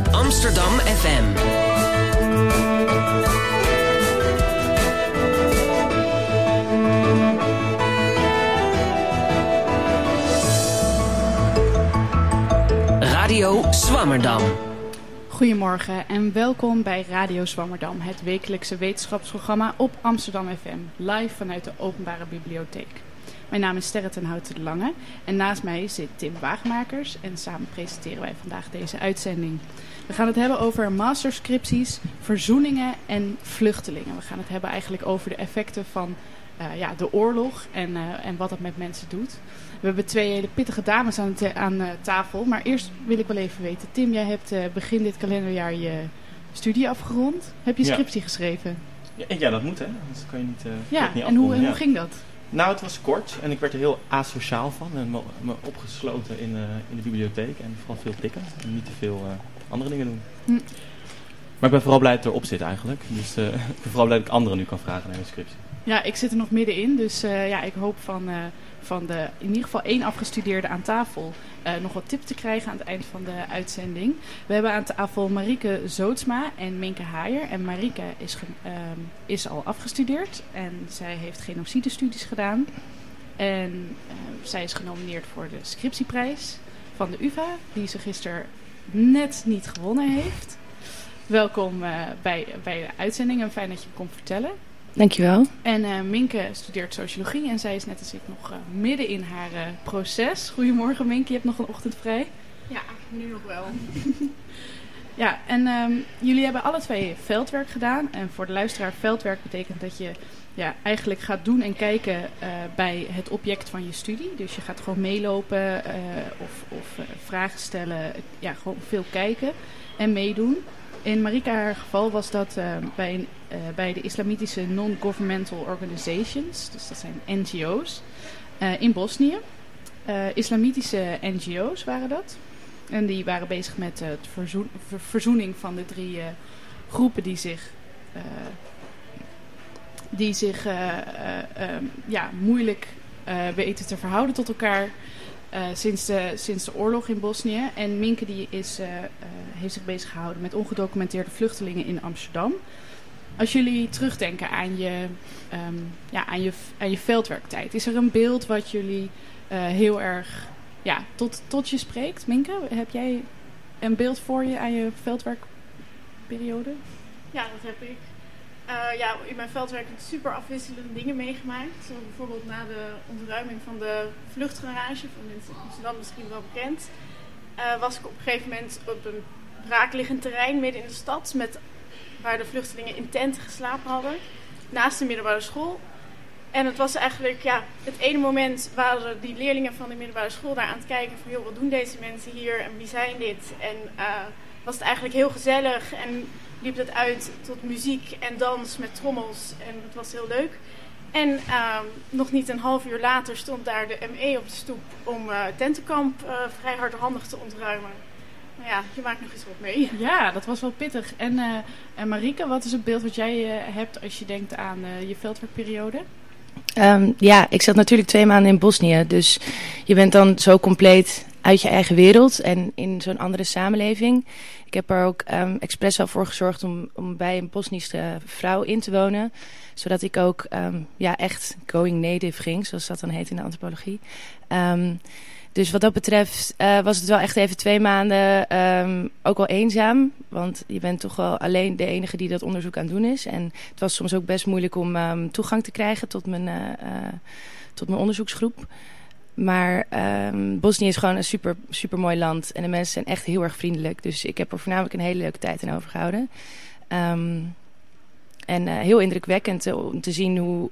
op Amsterdam FM. Radio Swammerdam. Goedemorgen en welkom bij Radio Zwammerdam, het wekelijkse wetenschapsprogramma op Amsterdam FM, live vanuit de Openbare Bibliotheek. Mijn naam is Sterre ten Houten de Lange en naast mij zit Tim Waagmakers en samen presenteren wij vandaag deze uitzending. We gaan het hebben over masterscripties, verzoeningen en vluchtelingen. We gaan het hebben eigenlijk over de effecten van uh, ja, de oorlog en, uh, en wat dat met mensen doet. We hebben twee hele pittige dames aan, aan uh, tafel. Maar eerst wil ik wel even weten. Tim, jij hebt begin dit kalenderjaar je studie afgerond. Heb je scriptie ja. geschreven? Ja, ja, dat moet hè. Anders kan je niet, ja, niet en hoe, hoe ging dat? Nou, het was kort en ik werd er heel asociaal van. En me, opgesloten in, in de bibliotheek en vooral veel tikken. En niet te veel andere dingen doen. Hm. Maar ik ben vooral blij dat het erop zit eigenlijk. Dus ik ben vooral blij dat ik anderen nu kan vragen naar hun scriptie. Ja, ik zit er nog middenin. Dus ja, ik hoop van, van de in ieder geval één afgestudeerde aan tafel uh, nog wat tips te krijgen aan het eind van de uitzending. We hebben aan tafel Marieke Zootsma en Minke Haaier. En Marieke is, is al afgestudeerd en zij heeft genocidestudies gedaan. En zij is genomineerd voor de scriptieprijs van de UvA, die ze gisteren net niet gewonnen heeft. Welkom bij, bij de uitzending en fijn dat je kon vertellen. Dankjewel. En uh, Minke studeert sociologie en zij is net als ik nog uh, midden in haar uh, proces. Goedemorgen Minke, je hebt nog een ochtend vrij. Ja, nu nog wel. ja, en um, jullie hebben alle twee veldwerk gedaan. En voor de luisteraar, veldwerk betekent dat je ja, eigenlijk gaat doen en kijken bij het object van je studie. Dus je gaat gewoon meelopen of, of vragen stellen, ja, gewoon veel kijken en meedoen. In Marika haar geval was dat uh, bij, een, uh, bij de islamitische non-governmental organizations, dus dat zijn NGO's, uh, in Bosnië. islamitische NGO's waren dat. En die waren bezig met ver, verzoening van de drie groepen die zich, die zich ja, moeilijk weten te verhouden tot elkaar. Sinds, de, sinds de oorlog in Bosnië. En Minke die is, heeft zich bezig gehouden met ongedocumenteerde vluchtelingen in Amsterdam. Als jullie terugdenken aan je, um, ja, aan je, aan je veldwerktijd, is er een beeld wat jullie heel erg ja, tot, tot je spreekt? Minke, heb jij een beeld voor je aan je veldwerkperiode? Ja, dat heb ik. Uh, ja, in mijn veldwerk heb ik super afwisselende dingen meegemaakt. Zo bijvoorbeeld na de ontruiming van de vluchtgarage, van mensen in Amsterdam misschien wel bekend, uh, was ik op een gegeven moment op een braakliggend terrein midden in de stad, met, waar de vluchtelingen in tenten geslapen hadden, naast de middelbare school. En het was eigenlijk, ja, het ene moment waren die leerlingen van de middelbare school daar aan het kijken van, joh, wat doen deze mensen hier en wie zijn dit? En uh, was het eigenlijk heel gezellig en liep het uit tot muziek en dans met trommels. En het was heel leuk. En uh, nog niet een half uur later stond daar de ME op de stoep om uh, tentenkamp uh, vrij hardhandig te ontruimen. Nou ja, je maakt nog eens wat mee. Ja, dat was wel pittig. En, uh, en Marike, wat is het beeld wat jij hebt als je denkt aan je veldwerkperiode? Um, ja, ik zat natuurlijk twee maanden in Bosnië. Dus je bent dan zo compleet uit je eigen wereld en in zo'n andere samenleving. Ik heb er ook um, expres wel voor gezorgd om, om bij een Bosnische vrouw in te wonen. Zodat ik ook um, ja, echt going native ging, zoals dat dan heet in de antropologie. Dus wat dat betreft uh, was het wel echt even twee maanden ook wel eenzaam. Want je bent toch wel alleen de enige die dat onderzoek aan het doen is. En het was soms ook best moeilijk om toegang te krijgen tot mijn, uh, uh, tot mijn onderzoeksgroep. Maar um, Bosnië is gewoon een super, super mooi land. En de mensen zijn echt heel erg vriendelijk. Dus ik heb er voornamelijk een hele leuke tijd aan overgehouden. En heel indrukwekkend om te zien hoe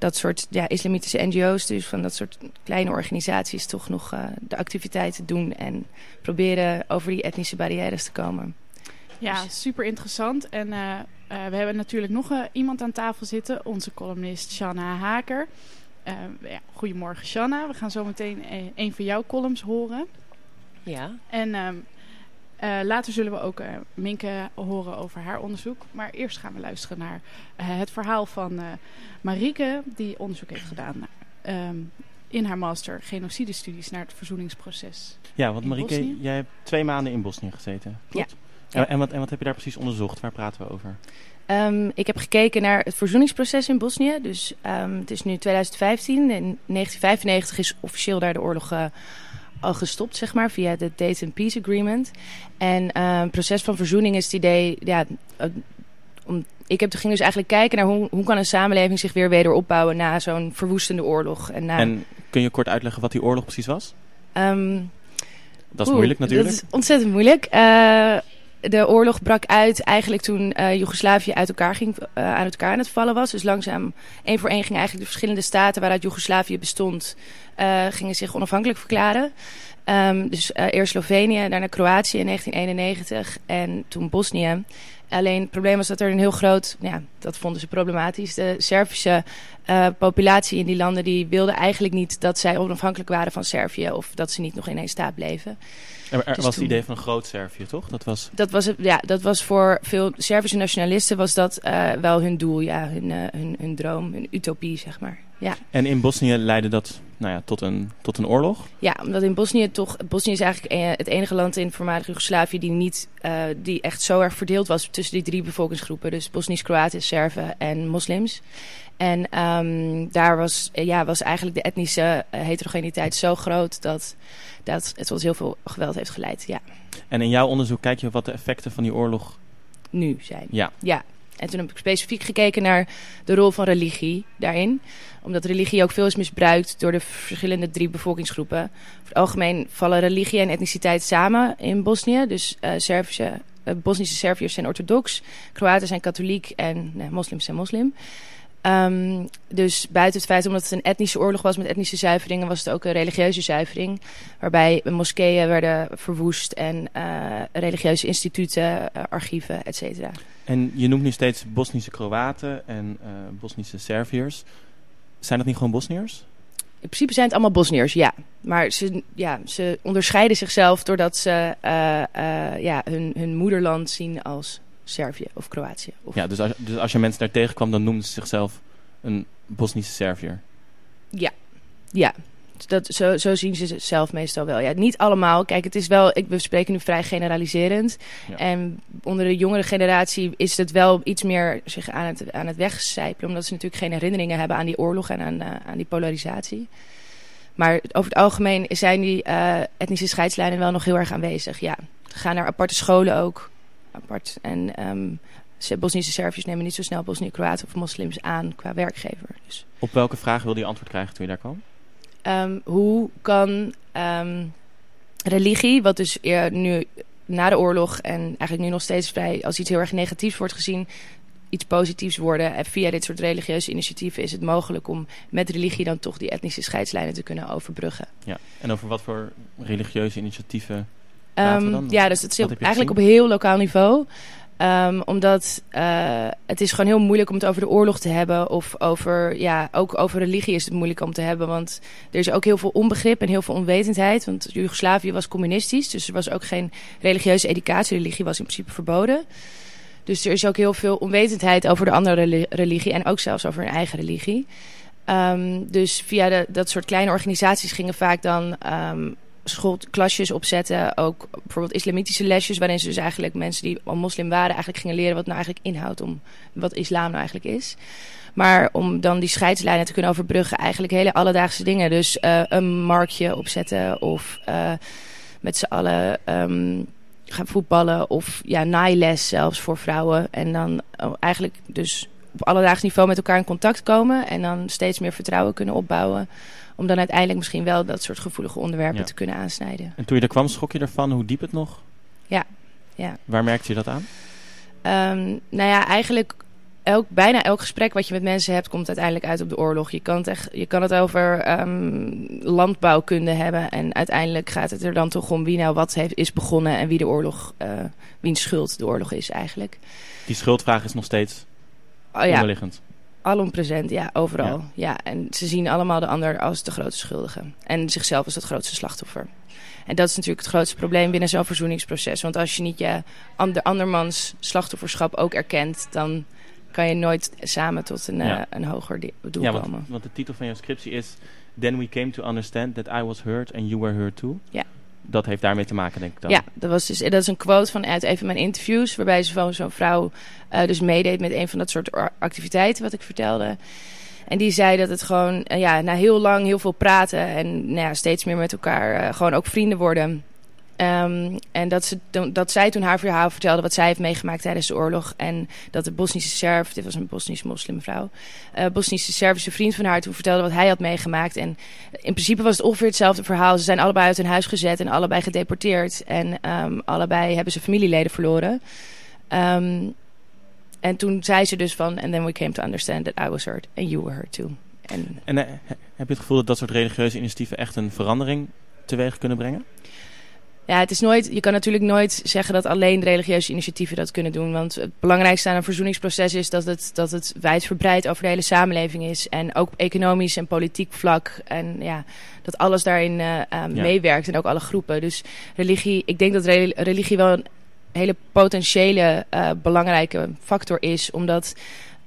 dat soort ja, islamitische NGO's, dus van dat soort kleine organisaties, toch nog de activiteiten doen. En proberen over die etnische barrières te komen. Ja, dus... super interessant. En we hebben natuurlijk nog iemand aan tafel zitten, onze columnist Shanna Haker. Uh, ja, goedemorgen Shanna. We gaan zo meteen een, van jouw columns horen. Ja. En um, uh, later zullen we ook uh, Minke horen over haar onderzoek. Maar eerst gaan we luisteren naar het verhaal van Marieke, die onderzoek heeft gedaan naar um, in haar master genocidestudies naar het verzoeningsproces. Ja, want Marieke, Bosnië? jij hebt twee maanden in Bosnië gezeten. Klopt? En, en, wat, en wat heb je daar precies onderzocht? Waar praten we over? Ehm, ik heb gekeken naar het verzoeningsproces in Bosnië. Dus ehm, het is nu 2015. In 1995 is officieel daar de oorlog eh, al gestopt, zeg maar, via de Dayton Peace Agreement. En het proces van verzoening is het idee... Ja, om, ik heb, ging dus eigenlijk kijken naar hoe, hoe kan een samenleving zich weer wederopbouwen na zo'n verwoestende oorlog. En, na, En kun je kort uitleggen wat die oorlog precies was? ehm, Dat is Oeh, moeilijk natuurlijk. Dat is ontzettend moeilijk. Eh, de oorlog brak uit eigenlijk toen eh, Joegoslavië uit elkaar ging, eh, aan elkaar aan het vallen was. Dus langzaam, één voor één, gingen eigenlijk de verschillende staten waaruit Joegoslavië bestond, eh, gingen zich onafhankelijk verklaren. Ehm, dus eerst Slovenië, daarna Kroatië in 1991 en toen Bosnië. Alleen het probleem was dat er een heel groot, ja, dat vonden ze problematisch. De Servische eh, populatie in die landen die wilde eigenlijk niet dat zij onafhankelijk waren van Servië of dat ze niet nog in één staat bleven. Er, er Dus was het idee van een groot Servië, toch? Dat was... Dat was, het, ja, dat was voor veel Servische nationalisten was dat eh, wel hun doel, ja, hun, eh, hun, hun droom, hun utopie, zeg maar. Ja. En in Bosnië leidde dat nou ja, tot, een, tot een oorlog. ja, omdat in Bosnië toch, Bosnië is eigenlijk eh, het enige land in voormalig Joegoslavië die niet, eh, die echt zo erg verdeeld was tussen die drie bevolkingsgroepen, dus Bosnisch, Kroatisch, Serven en moslims. En ehm, daar was, eh, ja, was eigenlijk de etnische heterogeniteit zo groot dat, dat het tot heel veel geweld heeft geleid. Ja, En in jouw onderzoek kijk je wat de effecten van die oorlog... nu zijn. Ja, Ja, en toen heb ik specifiek gekeken naar de rol van religie daarin. Omdat religie ook veel is misbruikt door de verschillende drie bevolkingsgroepen. Over het algemeen vallen religie en etniciteit samen in Bosnië. Dus eh eh, Bosnische Serviërs zijn orthodox, Kroaten zijn katholiek en moslims zijn moslim. Ehm, dus buiten het feit omdat het een etnische oorlog was met etnische zuiveringen, was het ook een religieuze zuivering. Waarbij moskeeën werden verwoest en eh, religieuze instituten, archieven, et cetera. en je noemt nu steeds Bosnische Kroaten en Bosnische Serviërs. Zijn dat niet gewoon Bosniërs? In principe zijn het allemaal Bosniërs, ja. Maar ze, ja, ze onderscheiden zichzelf doordat ze eh, eh, ja, hun, hun moederland zien als Servië of Kroatië. Of, Ja, dus als, dus als je mensen daar tegenkwam, dan noemden ze zichzelf een Bosnische Serviër. ja. Dat, zo, zo zien ze zichzelf meestal wel. Ja, niet allemaal. Kijk, het is wel, ik, we spreken nu vrij generaliserend. Ja. En onder de jongere generatie is het wel iets meer zich aan het, aan het wegcijpelen. Omdat ze natuurlijk geen herinneringen hebben aan die oorlog en aan, eh, aan die polarisatie. Maar over het algemeen zijn die eh, etnische scheidslijnen wel nog heel erg aanwezig. Ja, ze gaan naar aparte scholen ook. Apart. En ehm, Bosnische Serviërs nemen niet zo snel Bosnië, Kroaten of moslims aan qua werkgever. Dus Op welke vraag wilde je antwoord krijgen toen je daar kwam? Ehm, hoe kan ehm, religie, wat dus eer- nu na de oorlog en eigenlijk nu nog steeds vrij als iets heel erg negatiefs wordt gezien, iets positiefs worden? En via dit soort religieuze initiatieven is het mogelijk om met religie dan toch die etnische scheidslijnen te kunnen overbruggen. Ja. En over wat voor religieuze initiatieven Ehm, dan- ja, dus het is heel- eigenlijk op heel lokaal niveau. Ehm, omdat eh, het is gewoon heel moeilijk om het over de oorlog te hebben. Of over, ja, ook over religie is het moeilijk om te hebben. Want er is ook heel veel onbegrip en heel veel onwetendheid. Want Joegoslavië was communistisch. Dus er was ook geen religieuze educatie. Religie was in principe verboden. Dus er is ook heel veel onwetendheid over de andere reli- religie. En ook zelfs over hun eigen religie. Ehm, dus via dat soort kleine organisaties gingen vaak dan ehm schoolklasjes opzetten. Ook bijvoorbeeld islamitische lesjes, waarin ze dus eigenlijk mensen die al moslim waren, eigenlijk gingen leren wat nou eigenlijk inhoudt om wat islam nou eigenlijk is. Maar om dan die scheidslijnen te kunnen overbruggen, eigenlijk hele alledaagse dingen. Dus eh, een marktje opzetten of eh, met z'n allen ehm, gaan voetballen of ja, naailes zelfs voor vrouwen. En dan oh, eigenlijk dus op alledaags niveau met elkaar in contact komen en dan steeds meer vertrouwen kunnen opbouwen. Om dan uiteindelijk misschien wel dat soort gevoelige onderwerpen Ja. te kunnen aansnijden. En toen je er kwam, schrok je ervan hoe diep het nog? Ja, ja. Waar merkte je dat aan? Ehm, nou ja, eigenlijk elk, bijna elk gesprek wat je met mensen hebt, komt uiteindelijk uit op de oorlog. Je kan het, echt, je kan het over ehm, landbouwkunde hebben. En uiteindelijk gaat het er dan toch om wie nou wat heeft, is begonnen en wie de oorlog, eh wiens schuld de oorlog is eigenlijk. Die schuldvraag is nog steeds Oh ja, onderliggend. Alom present, ja, overal. Ja. en ze zien allemaal de ander als de grootste schuldige. En zichzelf als het grootste slachtoffer. En dat is natuurlijk het grootste probleem binnen zo'n verzoeningsproces. Want als je niet je ander, andermans slachtofferschap ook erkent, dan kan je nooit samen tot een, Ja. een hoger doel Ja, komen. want, want de titel van jouw scriptie is... Then we came to understand that I was hurt and you were hurt too. Ja. Dat heeft daarmee te maken, denk ik dan. Ja, dat, was dus, dat is een quote van uit een van mijn interviews. Waarbij zo'n vrouw eh, dus meedeed met een van dat soort or- activiteiten wat ik vertelde. En die zei dat het gewoon, eh, ja, na heel lang heel veel praten en nou ja, steeds meer met elkaar eh, gewoon ook vrienden worden. Ehm, en dat, ze, dat zij toen haar verhaal vertelde wat zij heeft meegemaakt tijdens de oorlog. En dat de Bosnische Serf, dit was een Bosnische moslimvrouw, eh Bosnische Servische vriend van haar toen vertelde wat hij had meegemaakt. En in principe was het ongeveer hetzelfde verhaal. Ze zijn allebei uit hun huis gezet en allebei gedeporteerd. En ehm, allebei hebben ze familieleden verloren. Ehm, en toen zei ze dus van... And then we came to understand that I was hurt and you were hurt too. En En eh, he- heb je het gevoel dat dat soort religieuze initiatieven echt een verandering teweeg kunnen brengen? Ja, het is nooit, je kan natuurlijk nooit zeggen dat alleen religieuze initiatieven dat kunnen doen. Want het belangrijkste aan een verzoeningsproces is dat het, dat het wijdverbreid over de hele samenleving is. En ook economisch en politiek vlak. En ja, dat alles daarin eh, eh, meewerkt en ook alle groepen. Dus religie, ik denk dat rel- religie wel een hele potentiële eh, belangrijke factor is. Omdat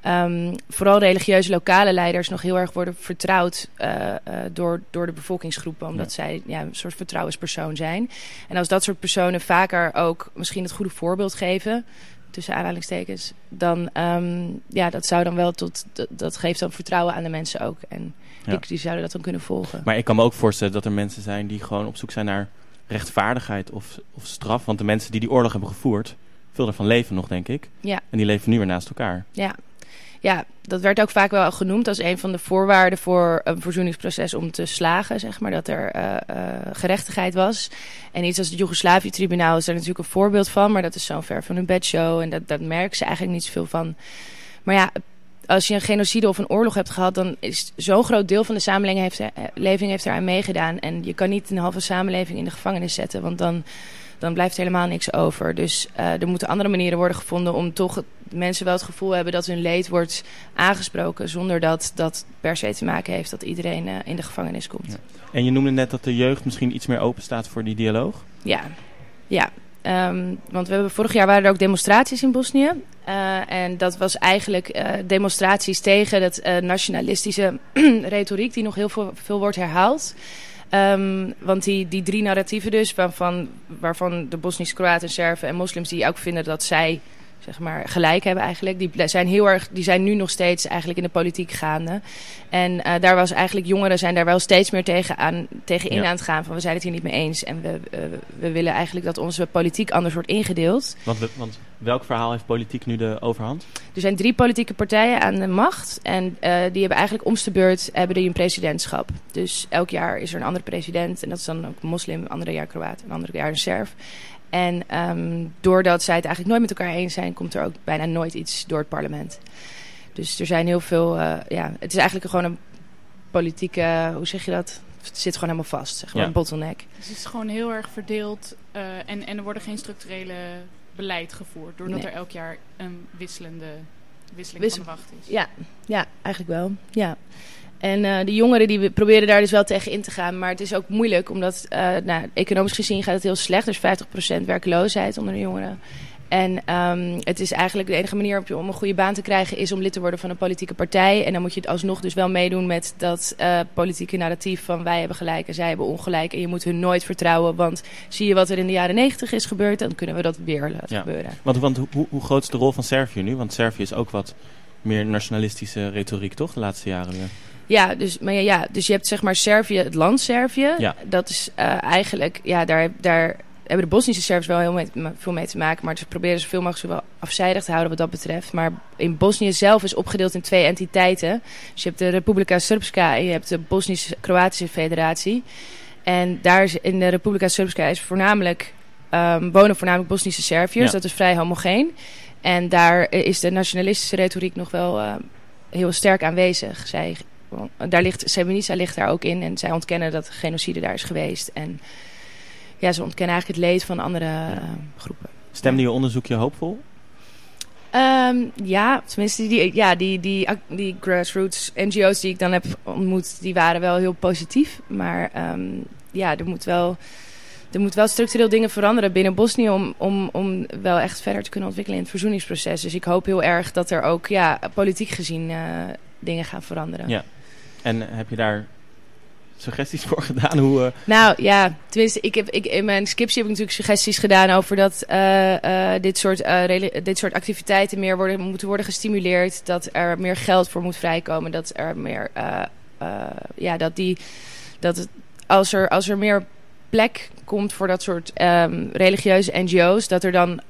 ehm, vooral religieuze lokale leiders nog heel erg worden vertrouwd eh, eh, door, door de bevolkingsgroepen. Omdat zij ja, een soort vertrouwenspersoon zijn. En als dat soort personen vaker ook misschien het goede voorbeeld geven, tussen aanhalingstekens, dan ehm, ja, dat zou dan wel tot dat, dat geeft dan vertrouwen aan de mensen ook. En Ja. die, die zouden dat dan kunnen volgen. Maar ik kan me ook voorstellen dat er mensen zijn die gewoon op zoek zijn naar rechtvaardigheid of, of straf. Want de mensen die die oorlog hebben gevoerd, veel daarvan leven nog, denk ik. Ja. En die leven nu weer naast elkaar. Ja. Ja, dat werd ook vaak wel genoemd als een van de voorwaarden voor een verzoeningsproces om te slagen, zeg maar, dat er eh, eh, gerechtigheid was. En iets als het Joegoslavië-tribunaal is daar natuurlijk een voorbeeld van, maar dat is zo'n ver van hun bedshow en dat, dat merken ze eigenlijk niet zoveel van. Maar ja, als je een genocide of een oorlog hebt gehad, dan is zo'n groot deel van de samenleving heeft, heeft eraan meegedaan. En je kan niet een halve samenleving in de gevangenis zetten, want dan, dan blijft helemaal niks over. Dus eh, er moeten andere manieren worden gevonden om toch mensen wel het gevoel hebben dat hun leed wordt aangesproken, zonder dat dat per se te maken heeft dat iedereen eh, in de gevangenis komt. Ja. En je noemde net dat de jeugd misschien iets meer open staat voor die dialoog. Ja, ja. Ehm, want we hebben, vorig jaar waren er ook demonstraties in Bosnië. Eh, en dat was eigenlijk eh, demonstraties tegen dat nationalistische retoriek die nog heel veel, veel wordt herhaald. Ehm, want die, die drie narratieven dus, waarvan, waarvan de Bosnische Kroaten, Serven en moslims die ook vinden dat zij zeg maar, gelijk hebben eigenlijk. Die zijn heel erg, die zijn nu nog steeds eigenlijk in de politiek gaande. En eh, daar was eigenlijk jongeren zijn daar wel steeds meer tegen, aan, tegen in Ja. aan het gaan van we zijn het hier niet mee eens en we, eh, we willen eigenlijk dat onze politiek anders wordt ingedeeld. Want, we- want welk verhaal heeft politiek nu de overhand? Er zijn drie politieke partijen aan de macht. En eh, die hebben eigenlijk omste beurt hebben die een presidentschap. Dus elk jaar is er een andere president. En dat is dan ook moslim, een ander jaar Kroaat, een ander jaar een Serf. En ehm, doordat zij het eigenlijk nooit met elkaar eens zijn, komt er ook bijna nooit iets door het parlement. Dus er zijn heel veel. eh, ja, het is eigenlijk gewoon een politieke. Hoe zeg je dat? Het zit gewoon helemaal vast. Zeg maar, Ja. een bottleneck. Dus het is gewoon heel erg verdeeld eh, en, en er worden geen structurele beleid gevoerd. Doordat Nee. er elk jaar een wisselende wisseling Wissel- van de wacht is. Ja, ja, eigenlijk wel. Ja. En eh, de jongeren die proberen daar dus wel tegen in te gaan. Maar het is ook moeilijk, omdat eh, nou, economisch gezien gaat het heel slecht. Er is 50% werkloosheid onder de jongeren. En ehm, het is eigenlijk de enige manier om een goede baan te krijgen... is om lid te worden van een politieke partij. En dan moet je het alsnog dus wel meedoen met dat eh, politieke narratief... van wij hebben gelijk en zij hebben ongelijk. En je moet hun nooit vertrouwen. Want zie je wat er in de jaren 90 is gebeurd... dan kunnen we dat weer laten Ja. gebeuren. Want, want hoe, hoe groot is de rol van Servië nu? Want Servië is ook wat meer nationalistische retoriek, toch? De laatste jaren weer. Ja, dus, maar ja, ja, dus je hebt zeg maar Servië, het land Servië. Ja. Dat is eh, eigenlijk, ja, daar, daar hebben de Bosnische Serviërs wel heel mee, veel mee te maken. Maar ze proberen zoveel mogelijk wel afzijdig te houden wat dat betreft. Maar in Bosnië zelf is opgedeeld in twee entiteiten. Dus je hebt de Republika Srpska en je hebt de Bosnisch-Kroatische Federatie. En daar is, in de Republika Srpska is voornamelijk, ehm, wonen voornamelijk Bosnische Serviërs. Ja. Dat is vrij homogeen. En daar is de nationalistische retoriek nog wel eh, heel sterk aanwezig. Zij daar ligt, Srebrenica ligt daar ook in. En zij ontkennen dat genocide daar is geweest. En ja, ze ontkennen eigenlijk het leed van andere eh, groepen. Stemde je onderzoekje hoopvol? Ehm, ja, tenminste, die, ja, die, die, die grassroots NGO's die ik dan heb ontmoet, die waren wel heel positief. Maar ehm, ja, er moet wel, er moet wel structureel dingen veranderen binnen Bosnië om, om, om wel echt verder te kunnen ontwikkelen in het verzoeningsproces. Dus ik hoop heel erg dat er ook ja, politiek gezien uh, dingen gaan veranderen. Ja. En heb je daar suggesties voor gedaan? Hoe, uh... Nou ja, tenminste, ik heb, ik, in mijn scriptie heb ik natuurlijk suggesties gedaan over dat uh, uh, dit, soort, dit soort activiteiten meer worden, moeten worden gestimuleerd. Dat er meer geld voor moet vrijkomen. Dat er meer, ja, dat die, dat als er, als er meer plek komt voor dat soort um, religieuze NGO's, dat er dan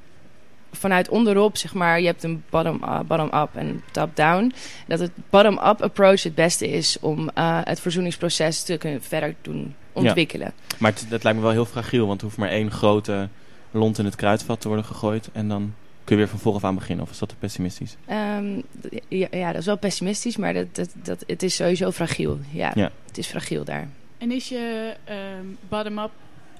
vanuit onderop, zeg maar, je hebt een bottom-up bottom en top-down. Dat het bottom-up approach het beste is om uh, het verzoeningsproces te kunnen verder doen ontwikkelen. Ja. Maar het, dat lijkt me wel heel fragiel, want er hoeft maar één grote lont in het kruidvat te worden gegooid en dan kun je weer van vooraf aan beginnen? Of is dat te pessimistisch? Um, ja, ja, dat is wel pessimistisch, maar dat, dat, dat, het is sowieso fragiel. Ja, ja. het is fragiel daar. En is je um, bottom-up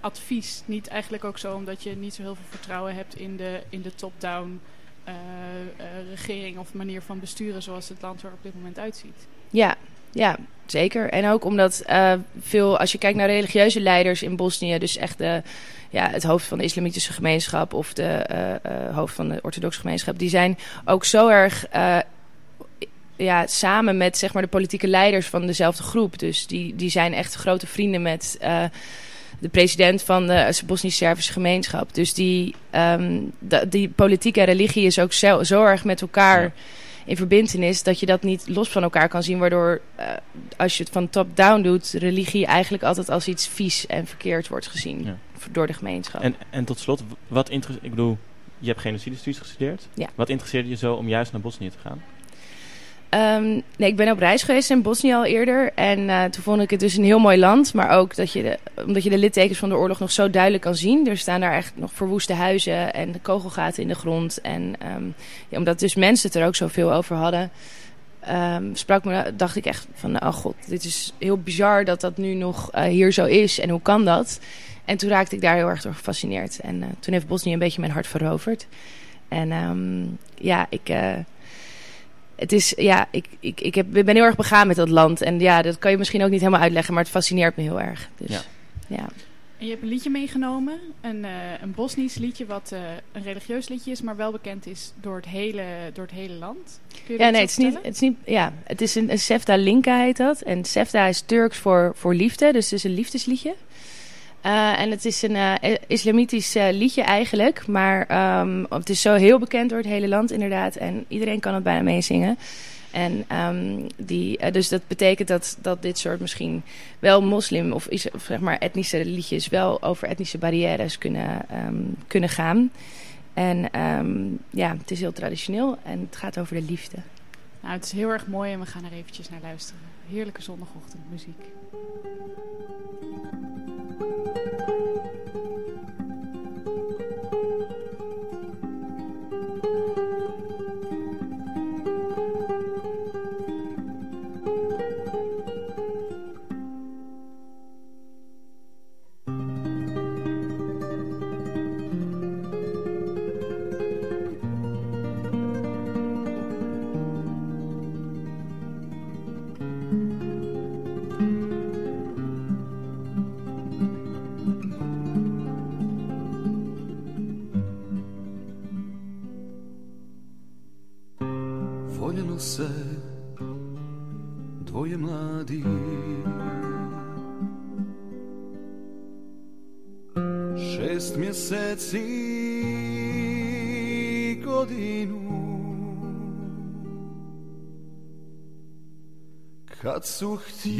advies niet eigenlijk ook zo omdat je niet zo heel veel vertrouwen hebt in de, in de top-down uh, uh, regering of manier van besturen zoals het land er op dit moment uitziet? Ja, ja, zeker. En ook omdat uh, veel, als je kijkt naar religieuze leiders in Bosnië, dus echt de, ja, het hoofd van de islamitische gemeenschap of de hoofd van de orthodoxe gemeenschap, die zijn ook zo erg ja, samen met zeg maar, de politieke leiders van dezelfde groep. Dus die, die zijn echt grote vrienden met de president van de Bosnisch-Servische gemeenschap. Dus die, um, die politiek en religie is ook zo, zo erg met elkaar ja. in verbindenis dat je dat niet los van elkaar kan zien. Waardoor uh, als je het van top-down doet, religie eigenlijk altijd als iets vies en verkeerd wordt gezien ja. door de gemeenschap. En, en tot slot, wat interesseert, ik bedoel, je hebt genocide studies gestudeerd. Ja. Wat interesseerde je zo om juist naar Bosnië te gaan? Um, nee, ik ben op reis geweest in Bosnië al eerder. En uh, toen vond ik het dus een heel mooi land. Maar ook dat je omdat je de littekens van de oorlog nog zo duidelijk kan zien. Er staan daar echt nog verwoeste huizen en kogelgaten in de grond. En um, ja, omdat dus mensen het er ook zoveel over hadden... Um, sprak me, dacht ik echt van, oh god, dit is heel bizar dat dat nu nog uh, hier zo is. En hoe kan dat? En toen raakte ik daar heel erg door gefascineerd. En uh, toen heeft Bosnië een beetje mijn hart veroverd. En ja, ik... het is, ja, ik, ik, ik heb, ben heel erg begaan met dat land. En ja, dat kan je misschien ook niet helemaal uitleggen, maar het fascineert me heel erg. Dus, ja. ja. En je hebt een liedje meegenomen, een, uh, een Bosnisch liedje, wat uh, een religieus liedje is, maar wel bekend is door het hele, door het hele land. Kun je ja, nee, het is, niet, het is niet. Ja, het is een, een Sefta Linka heet dat. En Sefta is Turks voor, voor liefde, dus het is een liefdesliedje. Uh, en het is een uh, islamitisch uh, liedje eigenlijk. Maar um, het is zo heel bekend door het hele land inderdaad. En iedereen kan het bijna meezingen. En um, die, dus dat betekent dat, dat dit soort misschien wel moslim of, zeg maar etnische liedjes... wel over etnische barrières kunnen, um, kunnen gaan. En ja, het is heel traditioneel en het gaat over de liefde. Nou, het is heel erg mooi en we gaan er eventjes naar luisteren. Heerlijke zondagochtendmuziek.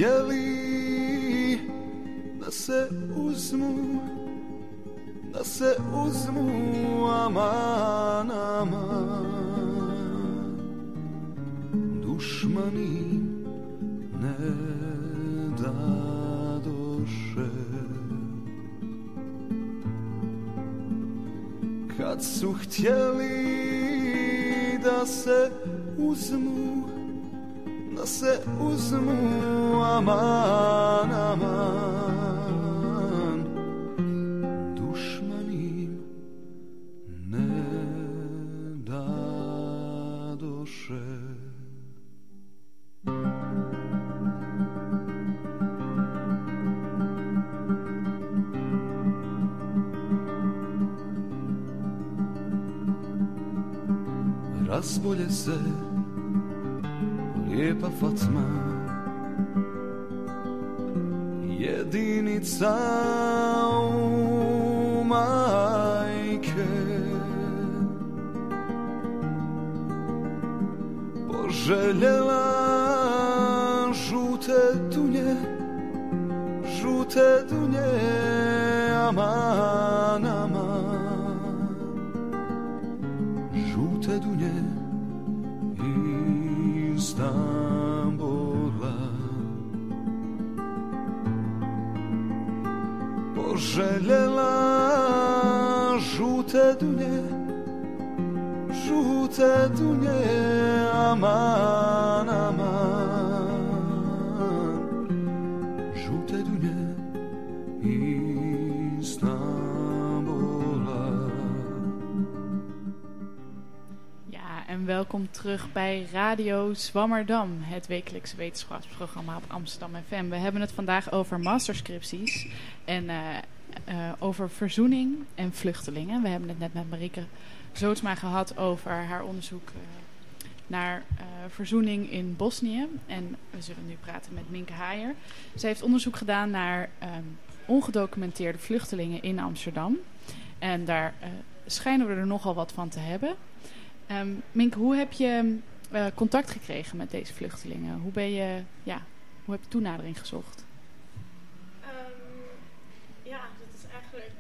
Htjeli da se uzmu Da se uzmu aman, aman dušmani ne dadoše. Kad su htjeli da se uzmu se uzmu aman, aman. Dušmanim ne dadoše Razbolje se terug bij Radio Zwammerdam, het wekelijkse wetenschapsprogramma op Amsterdam FM. We hebben het vandaag over masterscripties en eh, eh, over verzoening en vluchtelingen. We hebben het net met Marike Zootsma gehad over haar onderzoek eh, naar verzoening in Bosnië. En we zullen nu praten met Minke Haier. Zij heeft onderzoek gedaan naar ehm, ongedocumenteerde vluchtelingen in Amsterdam. En daar schijnen we er nogal wat van te hebben. Ehm Minke, hoe heb je eh, contact gekregen met deze vluchtelingen? Hoe, ben je, ja, hoe heb je toenadering gezocht? Ehm, ja, dat is eigenlijk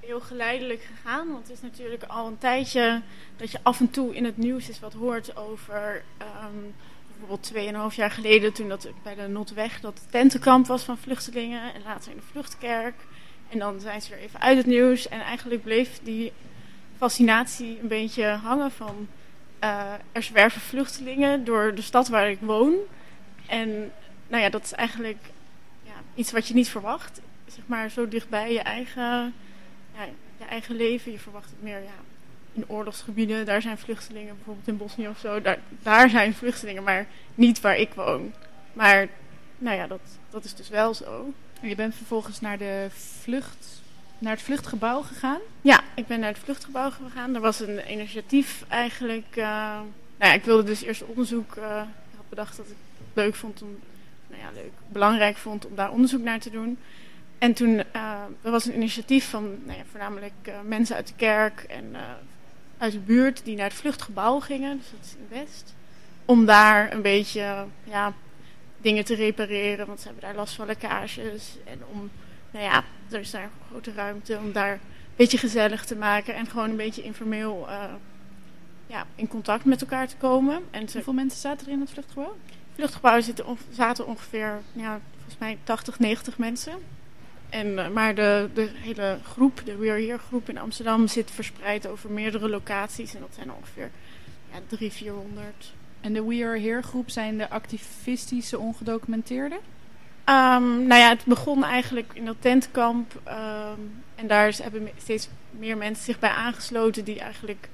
heel geleidelijk gegaan. Want het is natuurlijk al een tijdje dat je af en toe in het nieuws eens wat hoort over... ehm, bijvoorbeeld tweeënhalf jaar geleden toen dat bij de Notweg dat tentenkamp was van vluchtelingen. En later in de vluchtkerk. En dan zijn ze weer even uit het nieuws. En eigenlijk bleef die fascinatie een beetje hangen van... eh, er zwerven vluchtelingen door de stad waar ik woon. En nou ja, dat is eigenlijk ja, iets wat je niet verwacht. Zeg maar zo dichtbij je eigen, ja, je eigen leven. Je verwacht het meer ja, in oorlogsgebieden. Daar zijn vluchtelingen, bijvoorbeeld in Bosnië of zo. Daar, daar zijn vluchtelingen, maar niet waar ik woon. Maar nou ja, dat, dat is dus wel zo. En je bent vervolgens naar, de vlucht, naar het vluchtgebouw gegaan. Ja, ik ben naar het vluchtgebouw gegaan. Er was een initiatief eigenlijk. eh, nou ja, ik wilde dus eerst onderzoek. eh, ik had bedacht dat ik het leuk vond om. Nou ja, leuk, belangrijk vond om daar onderzoek naar te doen. En toen eh, er was een initiatief van nou ja, voornamelijk mensen uit de kerk en uit de buurt die naar het vluchtgebouw gingen. Dus dat is in West. Om daar een beetje ja, dingen te repareren. Want ze hebben daar last van lekkages. En om, nou ja, er is daar grote ruimte om daar een beetje gezellig te maken. En gewoon een beetje informeel eh, ja, in contact met elkaar te komen. En Hoeveel mensen zaten er in het vluchtgebouw? vluchtgebouw zitten, zaten ongeveer, ja, volgens mij 80, 90 mensen. En, eh, maar de, de hele groep, de We Are Here groep in Amsterdam, zit verspreid over meerdere locaties. En dat zijn ongeveer ja, 300, 400. En de We Are Here groep zijn de activistische ongedocumenteerden? Ehm, nou ja, het begon eigenlijk in dat tentkamp. ehm, en daar hebben steeds meer mensen zich bij aangesloten die eigenlijk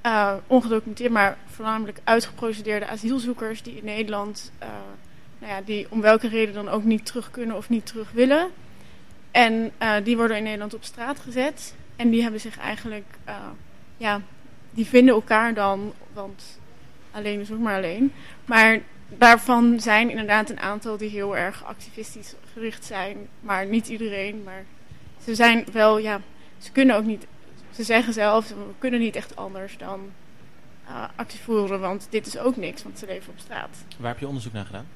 eh, ongedocumenteerd, maar voornamelijk uitgeprocedeerde asielzoekers die in Nederland, eh, nou ja, die om welke reden dan ook niet terug kunnen of niet terug willen. En eh, die worden in Nederland op straat gezet. En die hebben zich eigenlijk, ja, die vinden elkaar dan, want alleen is ook maar alleen. Maar daarvan zijn inderdaad een aantal die heel erg activistisch gericht zijn. Maar niet iedereen. Maar ze zijn wel, ja, ze kunnen ook niet. Ze zeggen zelf, we kunnen niet echt anders dan eh, actie voeren. Want dit is ook niks, want ze leven op straat. Waar heb je onderzoek naar gedaan?